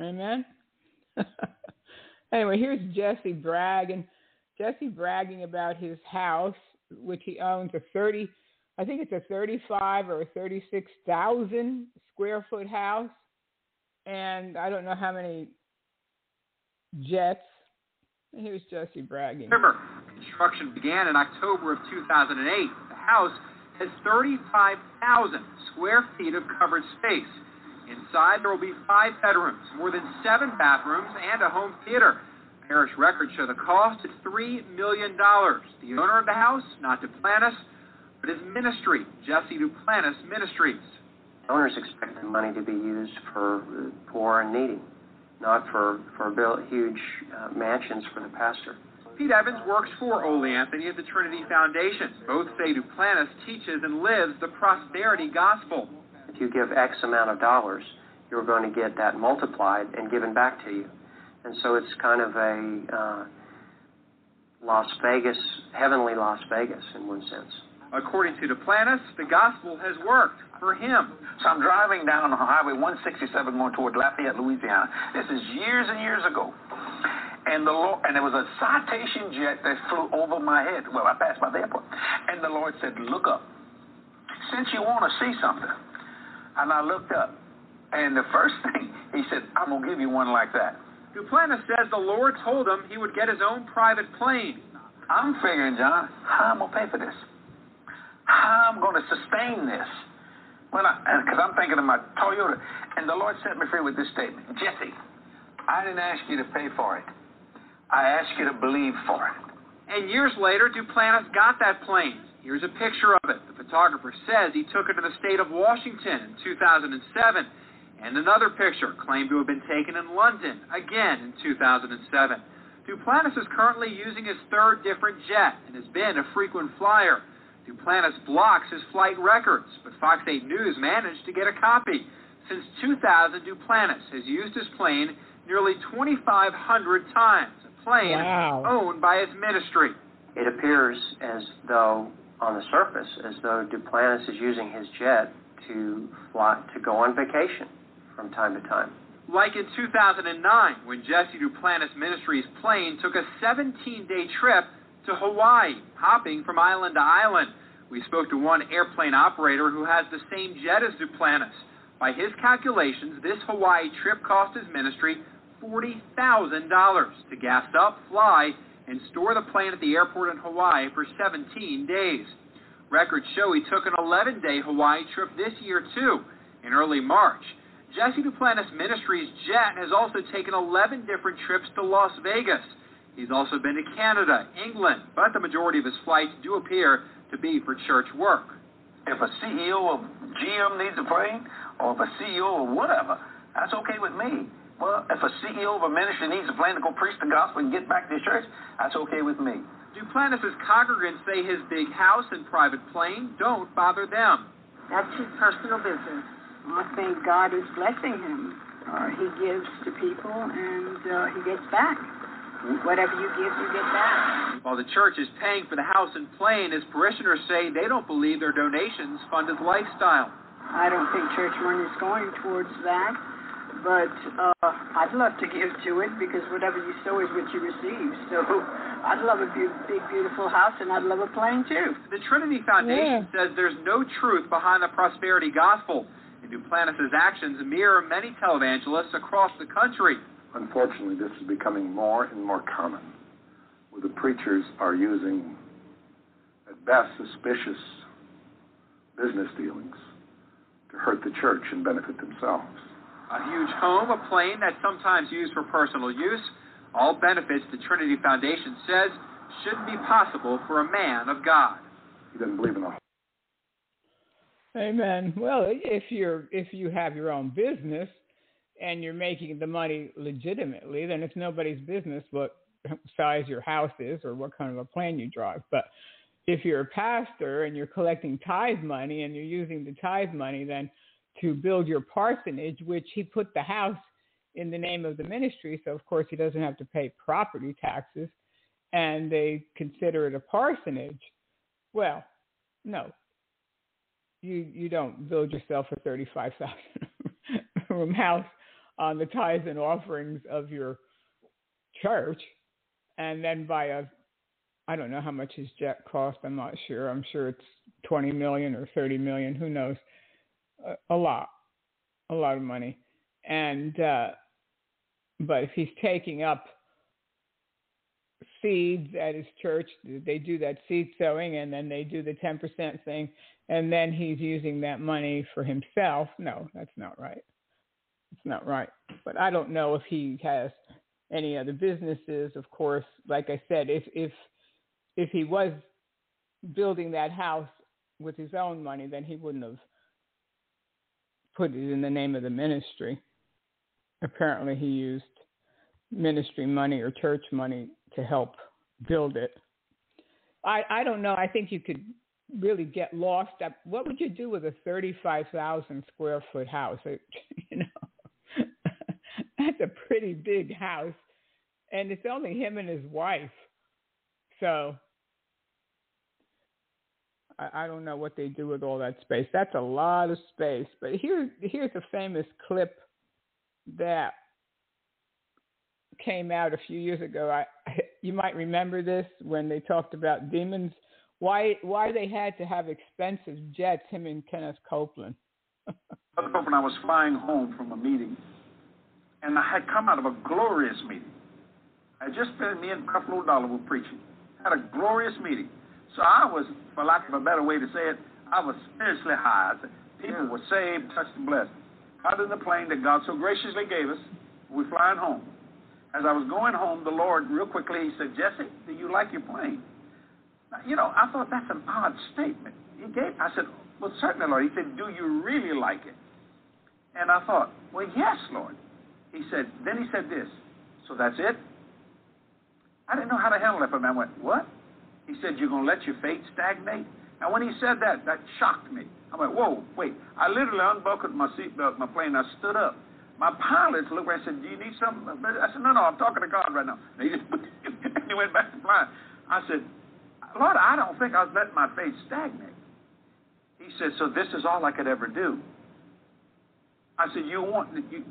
Amen. anyway, here's Jesse bragging. Jesse bragging about his house, which he owns a 30 I think it's a 35 or 36,000 square foot house, and I don't know how many jets. And here's Jesse bragging. Remember, construction began in October of 2008. The house has 35,000 square feet of covered space. Inside, there will be five bedrooms, more than seven bathrooms, and a home theater. Parish records show the cost is $3 million. The owner of the house, not Duplantis, but his ministry, Jesse Duplantis Ministries. Owners expect the money to be used for poor and needy, not for, for build huge uh, mansions for the pastor. Pete Evans works for Ole Anthony at the Trinity Foundation. Both say Duplantis teaches and lives the prosperity gospel. If you give X amount of dollars, you're going to get that multiplied and given back to you. And so it's kind of a uh, Las Vegas, heavenly Las Vegas in one sense. According to Duplantis, the gospel has worked for him. So I'm driving down Highway 167 going toward Lafayette, Louisiana. This is years and years ago. And the Lord, and there was a citation jet that flew over my head. Well, I passed by the airport. And the Lord said, Look up. Since you want to see something. And I looked up. And the first thing he said, I'm going to give you one like that. Duplantis says the Lord told him he would get his own private plane. I'm figuring, John, how I'm going to pay for this? How I'm going to sustain this? When because I'm thinking of my Toyota. And the Lord set me free with this statement. Jesse, I didn't ask you to pay for it. I asked you to believe for it. And years later, Duplantis got that plane. Here's a picture of it. The photographer says he took it to the state of Washington in 2007. And another picture claimed to have been taken in London, again in 2007. Duplantis is currently using his third different jet and has been a frequent flyer. Duplantis blocks his flight records, but Fox 8 News managed to get a copy. Since 2000, Duplantis has used his plane nearly 2,500 times, a plane wow. owned by his ministry. It appears as though, on the surface, as though Duplantis is using his jet to fly to go on vacation from time to time. Like in 2009, when Jesse Duplantis Ministries plane took a 17-day trip to Hawaii, hopping from island to island. We spoke to one airplane operator who has the same jet as Duplantis. By his calculations, this Hawaii trip cost his ministry $40,000 to gas up, fly, and store the plane at the airport in Hawaii for 17 days. Records show he took an 11-day Hawaii trip this year, too, in early March. Jesse Duplantis Ministries jet has also taken 11 different trips to Las Vegas. He's also been to Canada, England, but the majority of his flights do appear to be for church work. If a CEO of GM needs a plane, or if a CEO of whatever, that's okay with me. Well, if a CEO of a ministry needs a plane to go preach the gospel and get back to his church, that's okay with me. Duplantis' congregants say his big house and private plane don't bother them. That's his personal business. I think God is blessing him. Uh, he gives to people and uh, he gets back. Whatever you give, you get back. While the church is paying for the house and plane, his parishioners say they don't believe their donations fund his lifestyle. I don't think church money is going towards that, but uh, I'd love to give to it because whatever you sow is what you receive. So I'd love a be- big, beautiful house, and I'd love a plane too. The Trinity Foundation yeah. says there's no truth behind the prosperity gospel. And Duplantis' actions mirror many televangelists across the country unfortunately, this is becoming more and more common, where the preachers are using, at best, suspicious business dealings to hurt the church and benefit themselves. A huge home, a plane that's sometimes used for personal use, all benefits the Trinity Foundation says shouldn't be possible for a man of God. He doesn't believe in a Amen. Well, if you're if you have your own business, and you're making the money legitimately, then it's nobody's business what size your house is or what kind of a plane you drive. But if you're a pastor and you're collecting tithe money and you're using the tithe money then to build your parsonage, which he put the house in the name of the ministry, so of course he doesn't have to pay property taxes, and they consider it a parsonage. Well, no, you you don't build yourself a thirty-five thousand room house on the tithes and offerings of your church, and then buy a I don't know how much his jet cost. I'm not sure. I'm sure it's 20 million or 30 million. Who knows? A, lot, a lot of money. And uh, but if he's taking up seeds at his church, they do that seed sowing, and then they do the 10% thing, and then he's using that money for himself. No, that's not right. It's not right. But I don't know if he has any other businesses. Of course, like I said, if if if he was building that house with his own money, then he wouldn't have put it in the name of the ministry. Apparently, he used ministry money or church money to help build it. I I don't know. I think you could really get lost. What would you do with a thirty-five thousand square foot house? you know, that's a pretty big house, and it's only him and his wife. So I, I don't know what they do with all that space. That's a lot of space. But here's here's a famous clip that came out a few years ago. I, you might remember this when they talked about demons. Why why they had to have expensive jets? Him and Kenneth Copeland. Copeland, I was flying home from a meeting And I had come out of a glorious meeting. I just been, me and Creflo Dollar were preaching. Had a glorious meeting. So I was, for lack of a better way to say it, I was spiritually high. People were saved, touched, and blessed. Out in the plane that God so graciously gave us, we're flying home. As I was going home, the Lord, real quickly, He said, Jesse, do you like your plane? Now, you know, I thought that's an odd statement. He gave, I said, well, certainly, Lord. He said, do you really like it? And I thought, well, yes, Lord. He said, then he said this, so that's it? I didn't know how to handle it, but I went, what? He said, you're going to let your faith stagnate? And when he said that, that shocked me. I went, whoa, wait. I literally unbuckled my seatbelt, my plane, I stood up. My pilots looked at me and said, do you need something? I said, no, no, I'm talking to God right now. And he, just, and he went back to flying. I said, Lord, I don't think I'll let my faith stagnate. He said, so this is all I could ever do. I said, you want, you,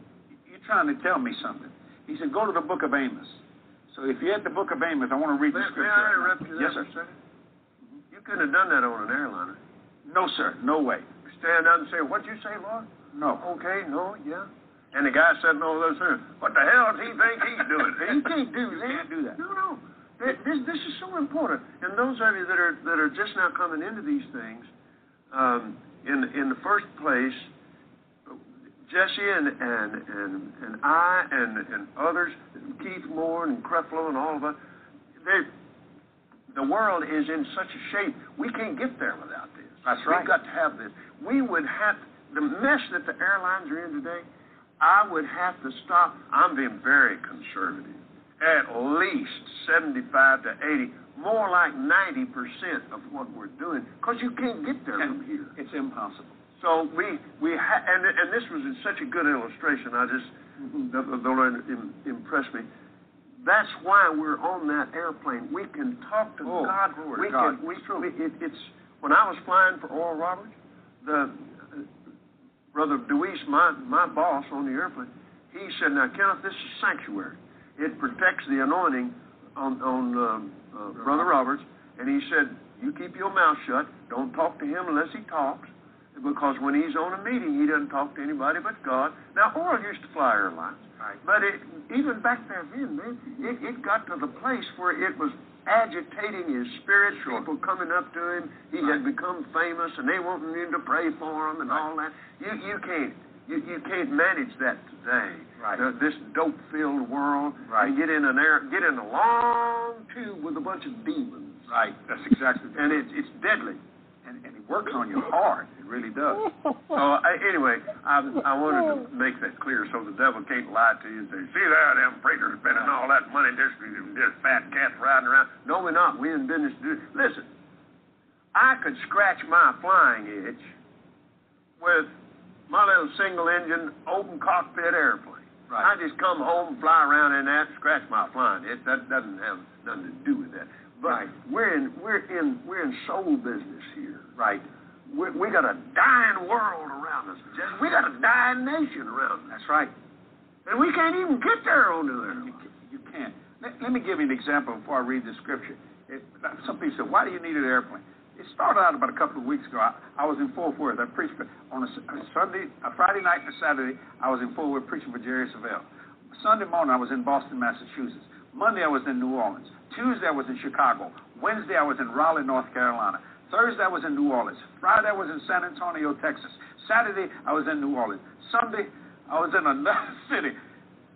you're trying to tell me something. He said, go to the book of Amos. So if you had the book of Amos, I want to read may, the scripture. May I interrupt you Yes, sir. second? You couldn't have done that on an airliner. No, sir. No way. Stand up and say, what'd you say, Lord? No. Okay, no, yeah. And the guy sitting over there saying, what the hell does he think he's doing? he can't do that. can't do that. No, no. Th- This, this is so important. And those of you that are, that are just now coming into these things, um, in, in the first place, Jesse and, and, and, and I and, and others, Keith Moore and Creflo and all of us, they, the world is in such a shape, we can't get there without this. That's right. We've got to have this. We would have, the mess that the airlines are in today, I would have to stop. I'm being very conservative. At least 75 to 80, more like 90% of what we're doing, because you can't get there from here. It's impossible. So we we ha- and and this was such a good illustration. I just the, the Lord im- impressed me. That's why we're on that airplane. We can talk to Oh, God. glory we God. can. We, we it, it's when I was flying for Oral Roberts, the uh, brother Deweese, my my boss on the airplane, he said, "Now, Kenneth, this is sanctuary. It protects the anointing on on um, uh, Brother Roberts." And he said, "You keep your mouth shut. Don't talk to him unless he talks." Because when he's on a meeting, he doesn't talk to anybody but God. Now, Oral used to fly airlines, Right. but it, even back there then, man, it, it got to the place where it was agitating his spirit. People coming up to him, he had become famous, and they wanting him to pray for him and all that. You you can't you, you can't manage that today. Right. The- this dope-filled world. Right. And get in an air, get in a long tube with a bunch of demons. Right. That's exactly. And it's it's deadly. And, and it works on you hard. It really does. So I, anyway, I, I wanted to make that clear so the devil can't lie to you and say, "See there, them preachers spending all that money just just fat cats riding around." No, we're not. We're in business to do. Listen, I could scratch my flying itch with my little single-engine open cockpit airplane. Right. I just come home, fly around in that, scratch my flying itch. That doesn't have nothing to do with that. Right. we're in we're in we're in soul business here Right. we, we got a dying world around us. Just, we got a dying nation around us. That's right. And we can't even get there onto there. You can't. Let, let me give you an example before I read the scripture. It, some people say, why do you need an airplane? It started out about a couple of weeks ago. I, I was in Fort Worth. I preached on a, a Sunday, a Friday night and a Saturday. I was in Fort Worth preaching for Jerry Savelle. Sunday morning, I was in Boston, Massachusetts. Monday, I was in New Orleans. Tuesday, I was in Chicago. Wednesday, I was in Raleigh, North Carolina. Thursday, I was in New Orleans. Friday, I was in San Antonio, Texas. Saturday, I was in New Orleans. Sunday, I was in another city.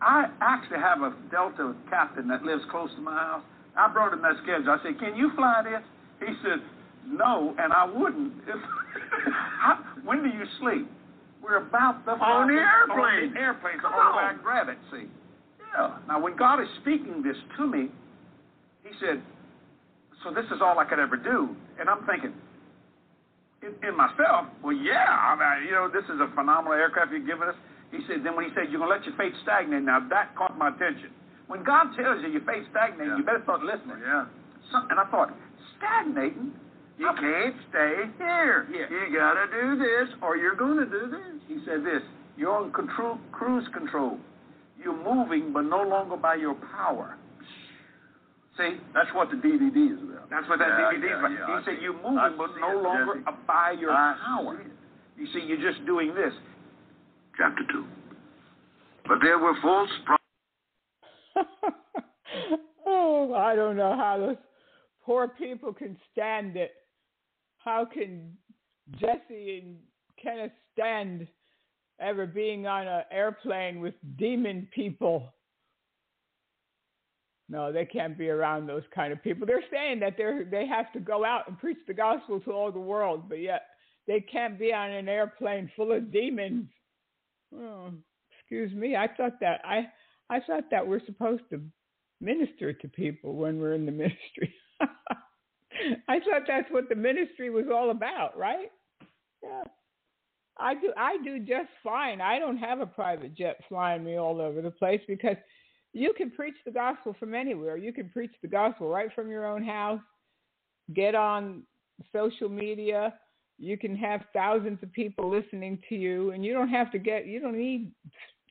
I actually have a Delta captain that lives close to my house. I brought him that schedule. I said, "Can you fly this?" He said, "No," and I wouldn't. How, when do you sleep? We're about the On the On airplane. the airplane. So Come I on. can grab it. See. Yeah. Now, when God is speaking this to me, He said, "So this is all I could ever do," and I'm thinking. In, in myself, well, yeah, I mean, you know, this is a phenomenal aircraft you're giving us. He said, then when he said, you're going to let your faith stagnate, now that caught my attention. When God tells you your faith stagnating, you better start listening. Yeah. So, and I thought, stagnating? You can't stay here. Yeah. You got to do this or you're going to do this. He said this, you're on control, cruise control. You're moving, but no longer by your power. See, That's what the DVD is about. that's what that Yeah, DVD is about. yeah, he I said, see you're moving, I but no it, longer Jesse. by your I power. see. You see, you're just doing this. Chapter 2. But there were false prophets. oh, I don't know how those poor people can stand it. How can Jesse and Kenneth stand ever being on an airplane with demon people? No, they can't be around those kind of people. They're saying that they they have to go out and preach the gospel to all the world, but yet they can't be on an airplane full of demons. Oh, excuse me. I thought that I I thought that we're supposed to minister to people when we're in the ministry. I thought that's what the ministry was all about, right? Yeah. I do I do just fine. I don't have a private jet flying me all over the place because you can preach the gospel from anywhere. You can preach the gospel right from your own house. Get on social media. You can have thousands of people listening to you and you don't have to get you don't need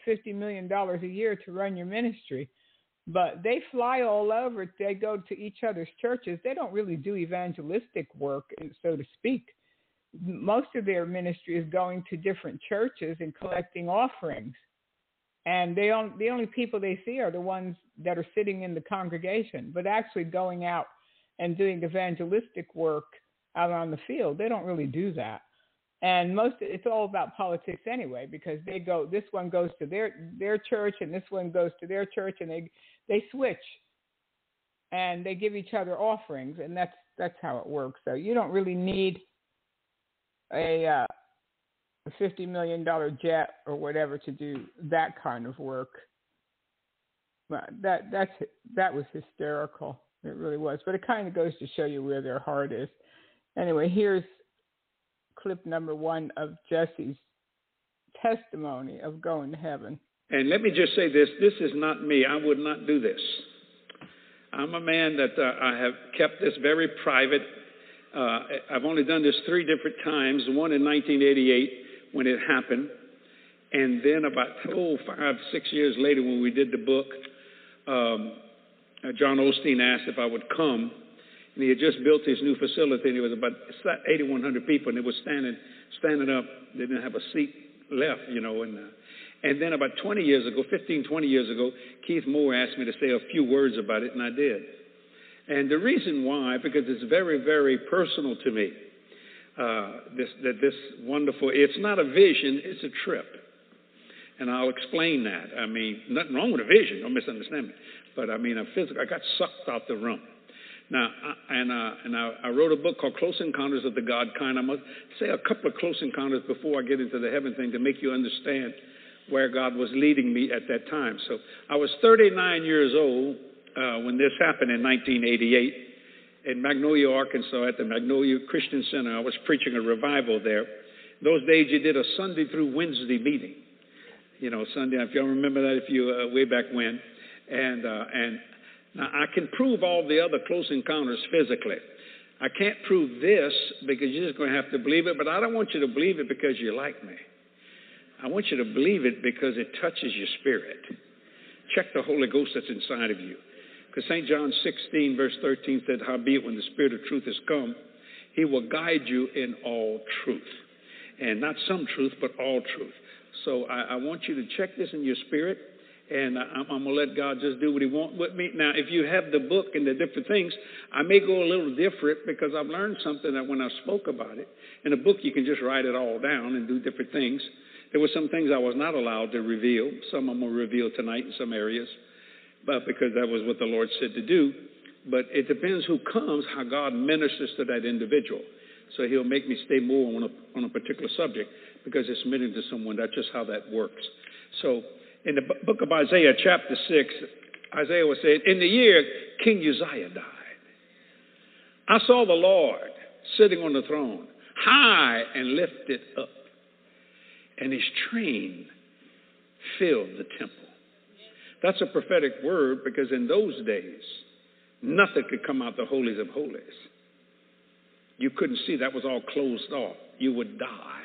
50 million dollars a year to run your ministry but they fly all over. They go to each other's churches. They don't really do evangelistic work, so to speak. Most of their ministry is going to different churches and collecting offerings. And they on, the only people they see are the ones that are sitting in the congregation, but actually going out and doing evangelistic work out on the field, they don't really do that. And most it's all about politics anyway, because they go this one goes to their their church and this one goes to their church, and they they switch and they give each other offerings and that's that's how it works so you don't really need a uh, 50 million dollar jet or whatever to do that kind of work but that that's that was hysterical it really was but it kind of goes to show you where their heart is anyway here's clip number 1 of Jesse's testimony of going to heaven and let me just say this this is not me. I would not do this. I'm a man that uh, I have kept this very private. Uh, I've only done this three different times one in 1988 when it happened, and then about oh, five, six years later when we did the book, um, uh, John Osteen asked if I would come. And he had just built his new facility, and it was about 8,100 people, and they were standing, standing up. They didn't have a seat left, you know, and uh, and then about 20 years ago, 15, 20 years ago, Keith Moore asked me to say a few words about it, and I did. And the reason why, because it's very, very personal to me. Uh, this, that this wonderful, it's not a vision, it's a trip. And I'll explain that. I mean, nothing wrong with a vision, don't misunderstand me. But I mean, a physical, I got sucked out the room. Now, I, and, uh, and I, I, wrote a book called Close Encounters of the God Kind. I must say a couple of close encounters before I get into the heaven thing to make you understand where God was leading me at that time. So I was 39 years old uh, when this happened in 1988 in Magnolia, Arkansas, at the Magnolia Christian Center. I was preaching a revival there. Those days, you did a Sunday through Wednesday meeting. You know, Sunday. If y'all remember that, if you uh, way back when, and uh, and now I can prove all the other close encounters physically. I can't prove this because you're just going to have to believe it. But I don't want you to believe it because you like me. I want you to believe it because it touches your spirit. Check the Holy Ghost that's inside of you. Because St. John 16, verse 13 said, Howbeit, when the Spirit of truth has come, he will guide you in all truth. And not some truth, but all truth. So I, I want you to check this in your spirit, and I, I'm, I'm going to let God just do what he wants with me. Now, if you have the book and the different things, I may go a little different because I've learned something that when I spoke about it. In a book, you can just write it all down and do different things. There were some things I was not allowed to reveal. Some of them will reveal tonight in some areas, but because that was what the Lord said to do. But it depends who comes, how God ministers to that individual. So He'll make me stay more on a, on a particular subject because it's meant to someone. That's just how that works. So in the book of Isaiah, chapter 6, Isaiah was saying, In the year King Uzziah died, I saw the Lord sitting on the throne, high and lifted up and his train filled the temple. That's a prophetic word because in those days, nothing could come out the holies of holies. You couldn't see, that was all closed off. You would die.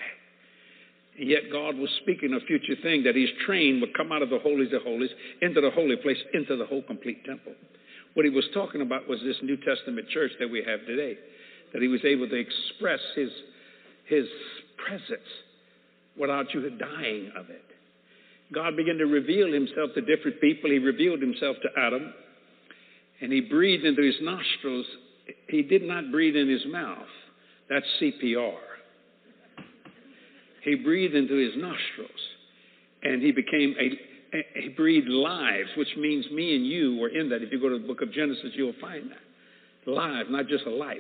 Yet God was speaking a future thing that his train would come out of the holies of holies into the holy place, into the whole complete temple. What he was talking about was this New Testament church that we have today, that he was able to express his, his presence without you dying of it. God began to reveal himself to different people. He revealed himself to Adam, and he breathed into his nostrils. He did not breathe in his mouth. That's CPR. He breathed into his nostrils, and he became a, he breathed lives, which means me and you were in that. If you go to the book of Genesis, you'll find that. Lives, not just a life,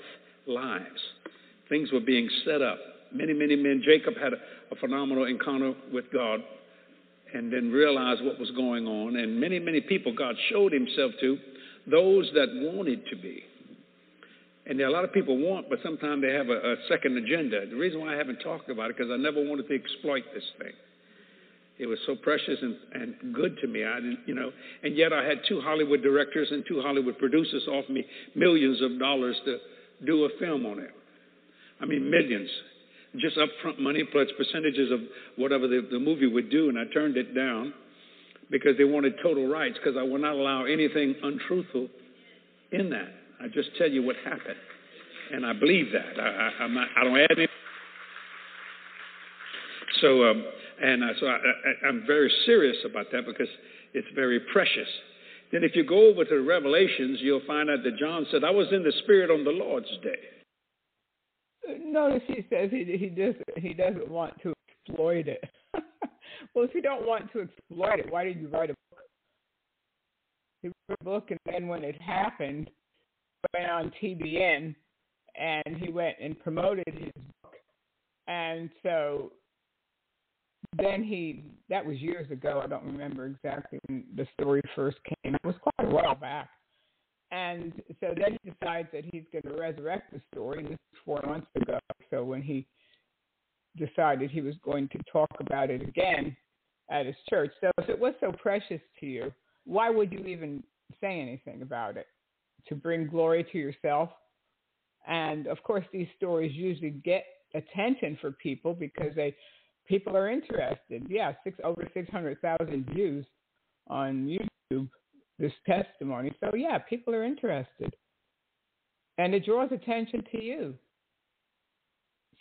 lives. Things were being set up. Many, many men. Jacob had a, a phenomenal encounter with God and then realized what was going on. And many, many people God showed himself to, those that wanted to be. And there are a lot of people want, but sometimes they have a, a second agenda. The reason why I haven't talked about it because I never wanted to exploit this thing. It was so precious and, and good to me. I didn't, you know, and yet I had two Hollywood directors and two Hollywood producers offer me millions of dollars to do a film on it. I mean, millions. Just upfront money plus percentages of whatever the, the movie would do, and I turned it down because they wanted total rights because I would not allow anything untruthful in that. I just tell you what happened, and I believe that. I, I, I'm not, I don't add any. So, um, and uh, so I, I, I'm very serious about that because it's very precious. Then, if you go over to the Revelations, you'll find out that John said, "I was in the Spirit on the Lord's day." Notice he says he he doesn't he doesn't want to exploit it. well, if you don't want to exploit it, why did you write a book? He wrote a book, and then when it happened, went on TBN and he went and promoted his book. And so then he, that was years ago, I don't remember exactly when the story first came. It was quite a while back. And so then he decides that he's going to resurrect the story. This is four months ago. So when he decided he was going to talk about it again at his church. So if it was so precious to you, why would you even say anything about it? to bring glory to yourself. And of course, these stories usually get attention for people because they people are interested. Yeah, six over six hundred thousand views on YouTube this testimony. So yeah, people are interested, and it draws attention to you.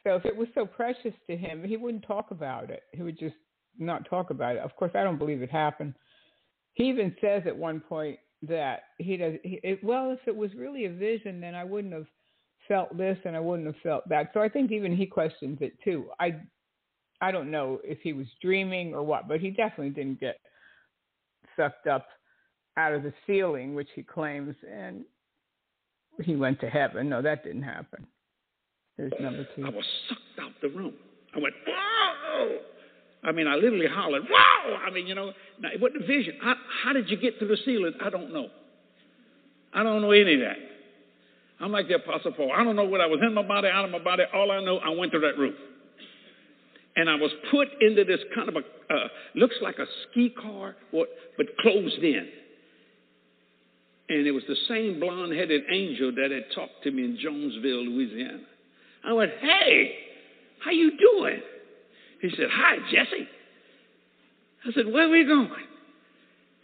So if it was so precious to him, he wouldn't talk about it. He would just not talk about it. Of course, I don't believe it happened. He even says at one point that he does. He, it, well, if it was really a vision, then I wouldn't have felt this and I wouldn't have felt that. So I think even he questions it too. I I don't know if he was dreaming or what, but he definitely didn't get sucked up out of the ceiling, which he claims, and he went to heaven. No, that didn't happen. There's number two. I was sucked out the room. I went, whoa! I mean, I literally hollered, whoa! I mean, you know, now, what the vision? How, how did you get through the ceiling? I don't know. I don't know any of that. I'm like the Apostle Paul. I don't know what I was in my body, out of my body. All I know, I went through that roof. And I was put into this kind of a, uh, looks like a ski car, but closed in. And it was the same blonde headed angel that had talked to me in Jonesville, Louisiana. I went, hey, how you doing? He said, Hi, Jesse. I said, Where are we going?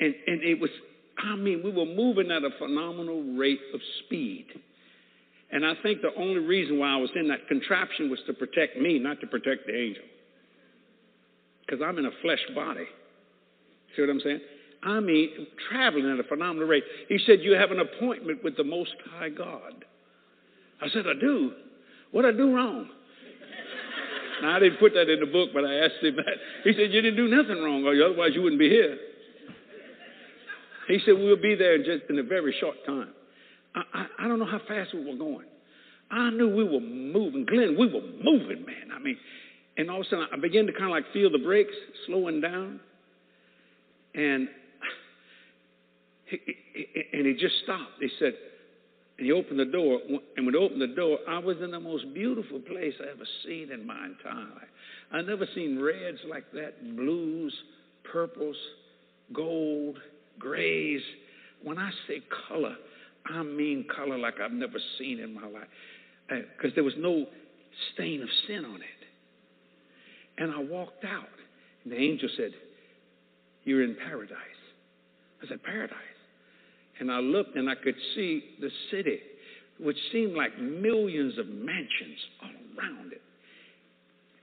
And, and it was, I mean, we were moving at a phenomenal rate of speed. And I think the only reason why I was in that contraption was to protect me, not to protect the angel. Because I'm in a flesh body. See what I'm saying? I mean, traveling at a phenomenal rate. He said, You have an appointment with the Most High God. I said, I do. What I do wrong? Now, I didn't put that in the book, but I asked him that. He said, You didn't do nothing wrong, otherwise you wouldn't be here. He said, We'll be there in just in a very short time. I, I, I don't know how fast we were going. I knew we were moving. Glenn, we were moving, man. I mean, and all of a sudden I began to kind of like feel the brakes slowing down. And and he just stopped. He said, and he opened the door. And when he opened the door, I was in the most beautiful place I ever seen in my entire life. I never seen reds like that, blues, purples, gold, grays. When I say color, I mean color like I've never seen in my life. Because uh, there was no stain of sin on it. And I walked out. And the angel said, You're in paradise. I said, Paradise? And I looked and I could see the city, which seemed like millions of mansions all around it.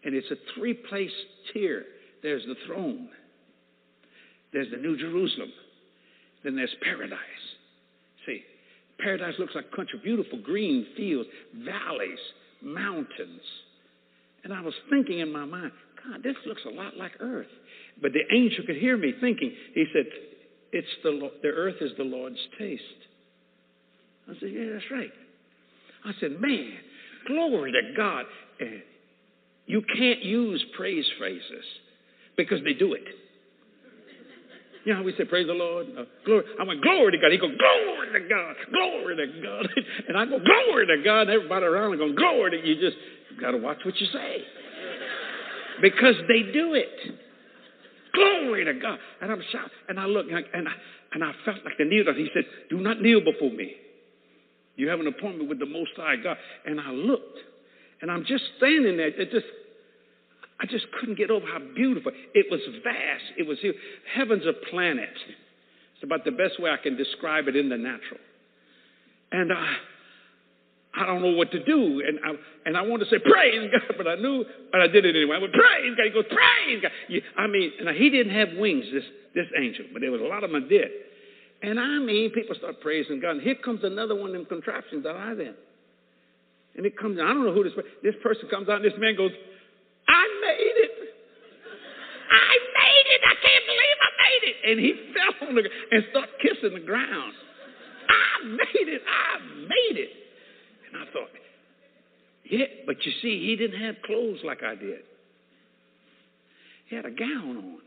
And it's a three place tier. There's the throne, There's the New Jerusalem. Then there's paradise. See, paradise looks like country, beautiful green fields, valleys, mountains. And I was thinking in my mind, God, this looks a lot like earth. But the angel could hear me thinking. He said, "It's the the earth is the Lord's taste." I said, "Yeah, that's right." I said, "Man, glory to God!" And you can't use praise phrases because they do it. You know how we say, praise the Lord? Uh, glory. I went, glory to God. He goes, glory to God, glory to God. And I go, glory to God. And everybody around going, glory to You just got to watch what you say. Because they do it. Glory to God. And I'm shocked. And I look, and I, and I, and I felt like the kneel. He said, do not kneel before me. You have an appointment with the Most High God. And I looked, and I'm just standing there. It just I just couldn't get over how beautiful. It was vast. It was here. Heaven's a planet. It's about the best way I can describe it in the natural. And I, I don't know what to do. And I, and I wanted to say, praise God, but I knew, but I did it anyway. I went, praise God. He goes, praise God. I mean, and he didn't have wings, this, this angel, but there was a lot of them did. And I mean, people start praising God. And here comes another one of them contraptions that I then. And it comes, I don't know who this, this person comes out, and this man goes, I made it. I made it. I can't believe I made it. And he fell on the and started kissing the ground. I made it. I made it. And I thought, yeah, but you see, he didn't have clothes like I did. He had a gown on.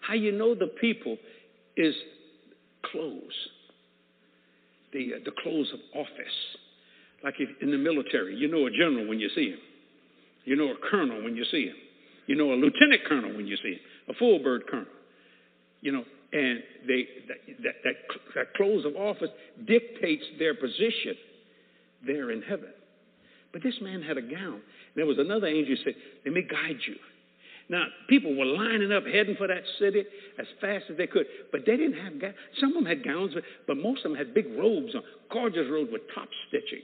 How you know the people is clothes, the, uh, the clothes of office. Like if, in the military, you know a general when you see him. You know a colonel when you see him. You know a lieutenant colonel when you see him, a full bird colonel. You know, and they that, that, that, that close of office dictates their position there in heaven. But this man had a gown. And There was another angel who said, Let me guide you. Now, people were lining up, heading for that city as fast as they could, but they didn't have gowns. Some of them had gowns, but most of them had big robes on, gorgeous robes with top stitching.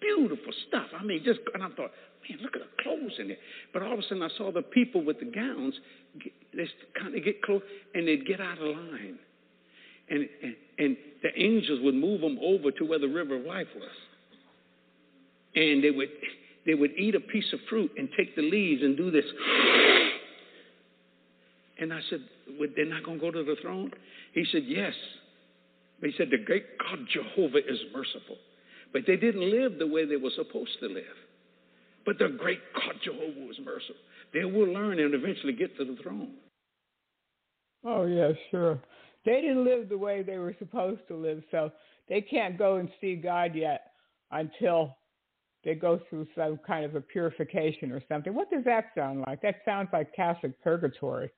Beautiful stuff. I mean, just, and I thought, man, look at the clothes in there. But all of a sudden, I saw the people with the gowns, they kind of get close, and they'd get out of line. And, and, and the angels would move them over to where the river of life was. And they would, they would eat a piece of fruit and take the leaves and do this. And I said, well, they're not going to go to the throne? He said, yes. But he said, the great God Jehovah is merciful. But they didn't live the way they were supposed to live. But the great God Jehovah was merciful. They will learn and eventually get to the throne. Oh, yeah, sure. They didn't live the way they were supposed to live, so they can't go and see God yet until they go through some kind of a purification or something. What does that sound like? That sounds like Catholic purgatory.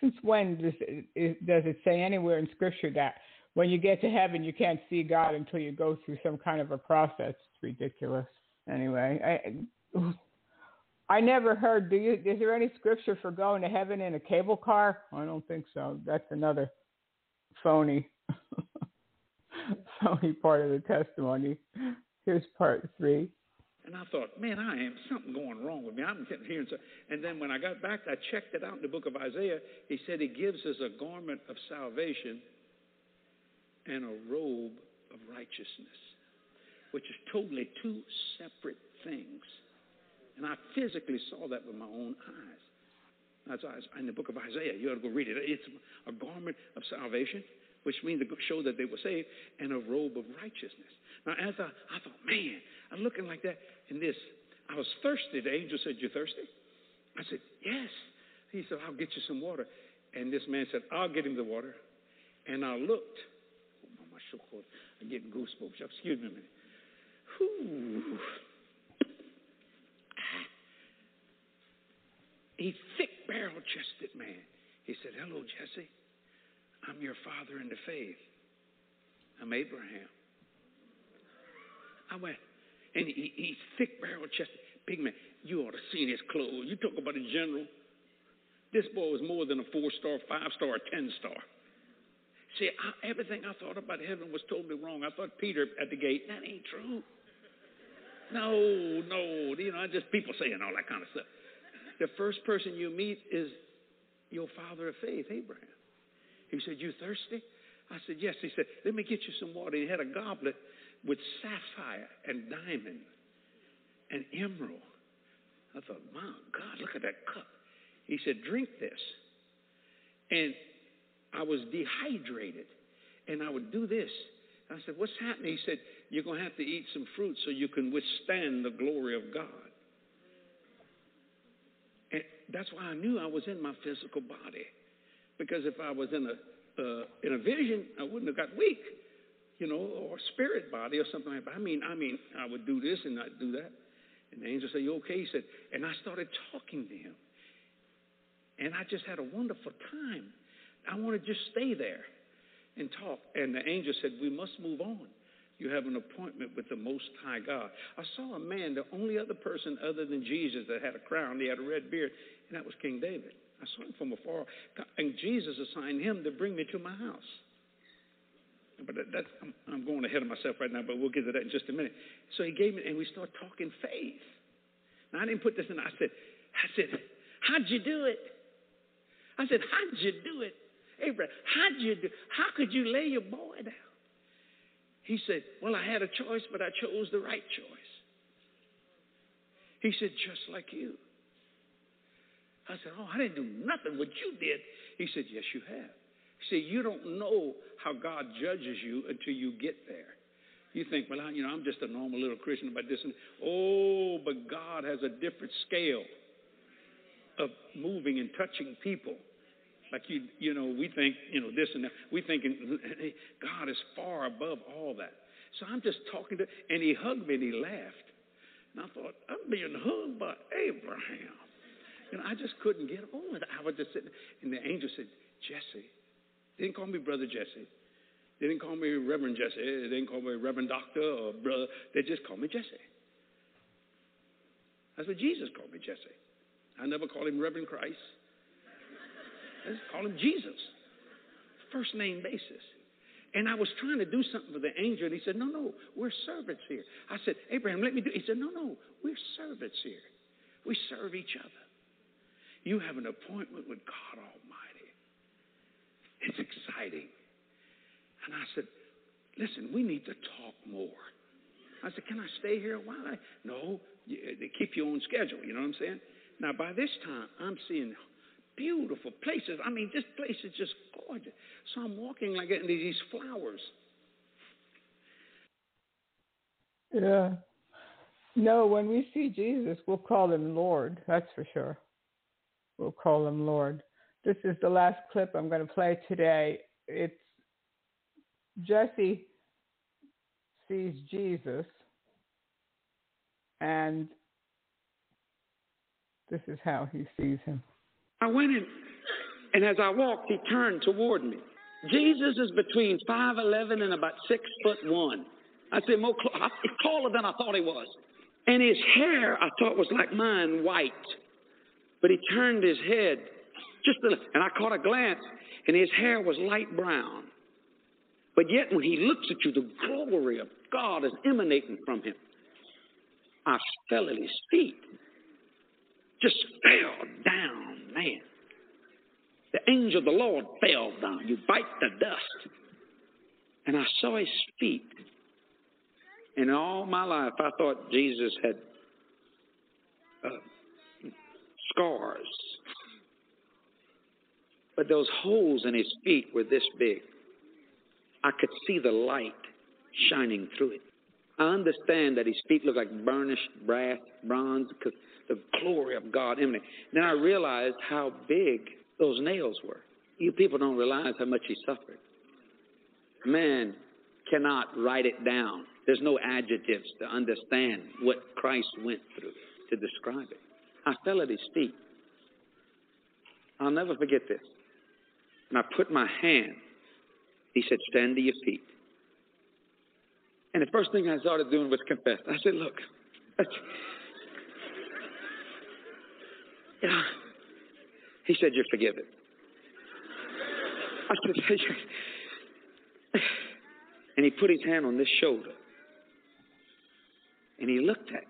Since when does it, does it say anywhere in Scripture that when you get to heaven you can't see God until you go through some kind of a process? It's ridiculous anyway, I I never heard. Do you? Is there any scripture for going to heaven in a cable car? I don't think so. That's another phony, phony part of the testimony. Here's part three. And I thought, man, I am something going wrong with me. I'm sitting here, and, so, and then when I got back, I checked it out in the book of Isaiah. He said he gives us a garment of salvation and a robe of righteousness which is totally two separate things. And I physically saw that with my own eyes. That's in the book of Isaiah. You ought to go read it. It's a garment of salvation, which means to show that they were saved, and a robe of righteousness. Now, as I, I thought, man, I'm looking like that in this. I was thirsty. The angel said, You thirsty? I said, Yes. He said, I'll get you some water. And this man said, I'll get him the water. And I looked. Oh, my shoulder. I'm getting goosebumps. Excuse me a minute. Whew. Ah. A thick barrel chested man. He said, Hello, Jesse. I'm your father in the faith. I'm Abraham. I went, and he, he's thick barrel chested, big man. You ought to see his clothes. You talk about a general. This boy was more than a four star, five star, ten star. See, I, everything I thought about heaven was totally wrong. I thought Peter at the gate, that ain't true. No, no, you know, I just people saying all that kind of stuff. The first person you meet is your father of faith, Abraham. He said, You thirsty? I said, Yes. He said, Let me get you some water. He had a goblet with sapphire and diamond and emerald. I thought, My God, look at that cup. He said, Drink this. And I was dehydrated. And I would do this. I said, What's happening? He said, You're going to have to eat some fruit so you can withstand the glory of God. And that's why I knew I was in my physical body. Because if I was in a uh, in a vision, I wouldn't have got weak, you know, or spirit body or something like that. I mean, I mean, I would do this and not do that. And the angel said, "You okay?" He said, and I started talking to him, and I just had a wonderful time. I want to just stay there and talk. And the angel said, "We must move on. You have an appointment with the Most High God." I saw a man, the only other person other than Jesus that had a crown. He had a red beard, and that was King David. I saw him from afar, and Jesus assigned him to bring me to my house. But that, that's, I'm, I'm going ahead of myself right now, but we'll get to that in just a minute. So he gave me, and we started talking faith. Now I didn't put this in. I said, I said, how'd you do it? I said, how'd you do it, Abraham? How'd you do? How could you lay your boy down? He said, Well, I had a choice, but I chose the right choice. He said, Just like you. I said, Oh, I didn't do nothing what you did. He said, Yes, you have. See, you don't know how God judges you until you get there. You think, well, I, you know, I'm just a normal little Christian about this. And, oh, but God has a different scale of moving and touching people. Like you, you know, we think, you know, this and that. We think God is far above all that. So I'm just talking to, and he hugged me and he laughed. And I thought, I'm being hugged by Abraham. Know, I just couldn't get over it. I was just sitting, and the angel said, Jesse. They didn't call me Brother Jesse. They didn't call me Reverend Jesse. They didn't call me Reverend Doctor or Brother. They just called me Jesse. That's what Jesus called me, Jesse. I never called him Reverend Christ. I just called him Jesus. First name basis. And I was trying to do something for the angel, and he said, No, no, we're servants here. I said, Abraham, let me do it. He said, No, no, we're servants here. We serve each other. You have an appointment with God Almighty. It's exciting. And I said, listen, we need to talk more. I said, can I stay here a while? I, no, uh, they keep you on schedule. You know what I'm saying? Now, by this time, I'm seeing beautiful places. I mean, this place is just gorgeous. So I'm walking like getting these flowers. Yeah. No, when we see Jesus, we'll call him Lord. That's for sure. We'll call him Lord. This is the last clip I'm going to play today. It's Jesse sees Jesus, and this is how he sees him. I went in, and as I walked, he turned toward me. Jesus is between 5'11 and about 6 foot 1. I said, more cl- he's taller than I thought he was. And his hair, I thought, was like mine, white. But he turned his head just a, little, and I caught a glance, and his hair was light brown. But yet, when he looks at you, the glory of God is emanating from him. I fell at his feet, just fell down, man. The angel of the Lord fell down. You bite the dust. And I saw his feet. And all my life, I thought Jesus had uh, scars. But those holes in his feet were this big. I could see the light shining through it. I understand that his feet look like burnished brass, bronze, because the glory of God emanated. Then I realized how big those nails were. You people don't realize how much he suffered. Man cannot write it down. There's no adjectives to understand what Christ went through to describe it. I fell at his feet. I'll never forget this. And I put my hand, he said, stand to your feet. And the first thing I started doing was confess. I said, look, yeah. He said, you're forgiven. I said, and he put his hand on this shoulder. And he looked at me.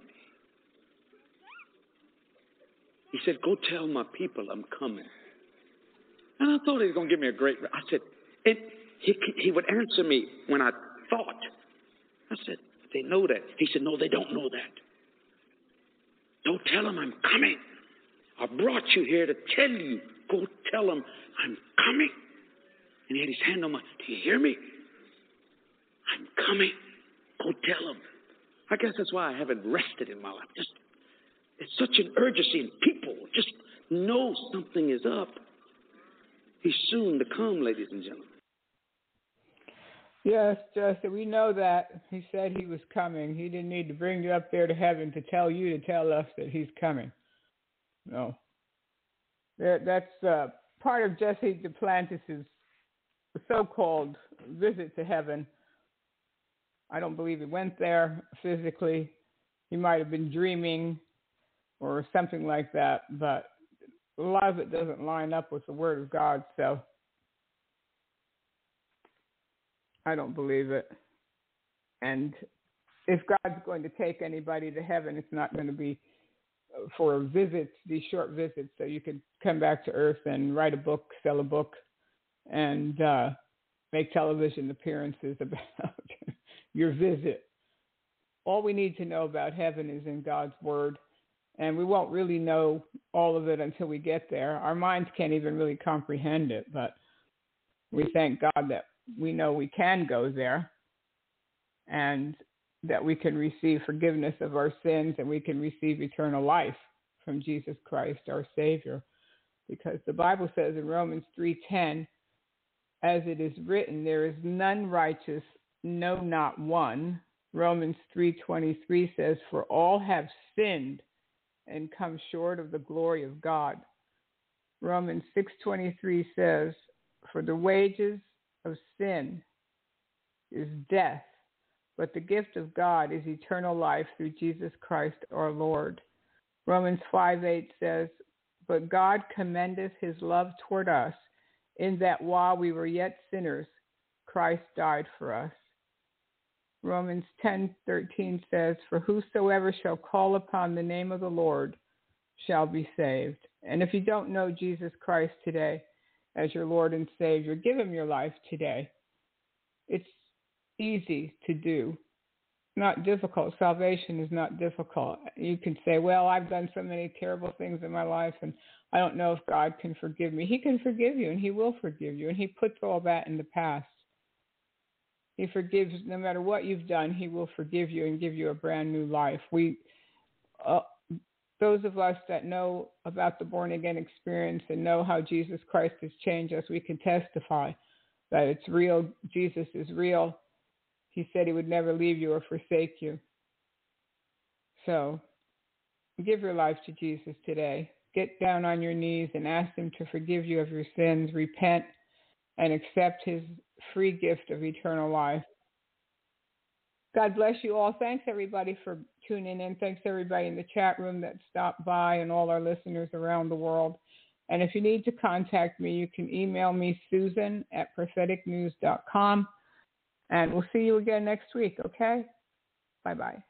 He said, Go tell my people I'm coming. And I thought he was going to give me a great. I said, and he he would answer me when I thought. I said, they know that. He said, no, they don't know that. Don't tell them I'm coming. I brought you here to tell you. Go tell them I'm coming. And he had his hand on my. Do you hear me? I'm coming. Go tell them. I guess that's why I haven't rested in my life. Just it's such an urgency, and people just know something is up. He's soon to come, ladies and gentlemen. Yes, Justin, we know that. He said he was coming. He didn't need to bring you up there to heaven to tell you to tell us that he's coming. No. That's uh, part of Jesse Duplantis's so-called visit to heaven. I don't believe he went there physically. He might have been dreaming or something like that, but a lot of it doesn't line up with the Word of God, so I don't believe it. And if God's going to take anybody to heaven, it's not going to be for visits, these short visits, so you can come back to earth and write a book, sell a book, and uh, make television appearances about your visit. All we need to know about heaven is in God's Word, and we won't really know all of it until we get there. Our minds can't even really comprehend it, but we thank God that we know we can go there and that we can receive forgiveness of our sins and we can receive eternal life from Jesus Christ our Savior because the Bible says in Romans 3:10 as it is written there is none righteous no not one Romans 3:23 says for all have sinned and come short of the glory of God Romans 6:23 says for the wages of sin is death, but the gift of God is eternal life through Jesus Christ our Lord. Romans 5 8 says, But God commendeth his love toward us, in that while we were yet sinners, Christ died for us. Romans 10:13 says, "For whosoever shall call upon the name of the Lord shall be saved." And if you don't know Jesus Christ today, as your Lord and Savior. Give Him your life today. It's easy to do, not difficult. Salvation is not difficult. You can say, Well, I've done so many terrible things in my life, and I don't know if God can forgive me. He can forgive you, and He will forgive you, and He puts all that in the past. He forgives no matter what you've done. He will forgive you and give you a brand new life. We, uh, those of us that know about the born again experience and know how Jesus Christ has changed us, we can testify that it's real. Jesus is real. He said he would never leave you or forsake you. So give your life to Jesus today. Get down on your knees and ask him to forgive you of your sins, repent, and accept his free gift of eternal life. God bless you all. Thanks everybody for tuning in. Thanks everybody in the chat room that stopped by and all our listeners around the world. And if you need to contact me, you can email me, Susan at propheticnews.com. And we'll see you again next week, okay? Bye bye.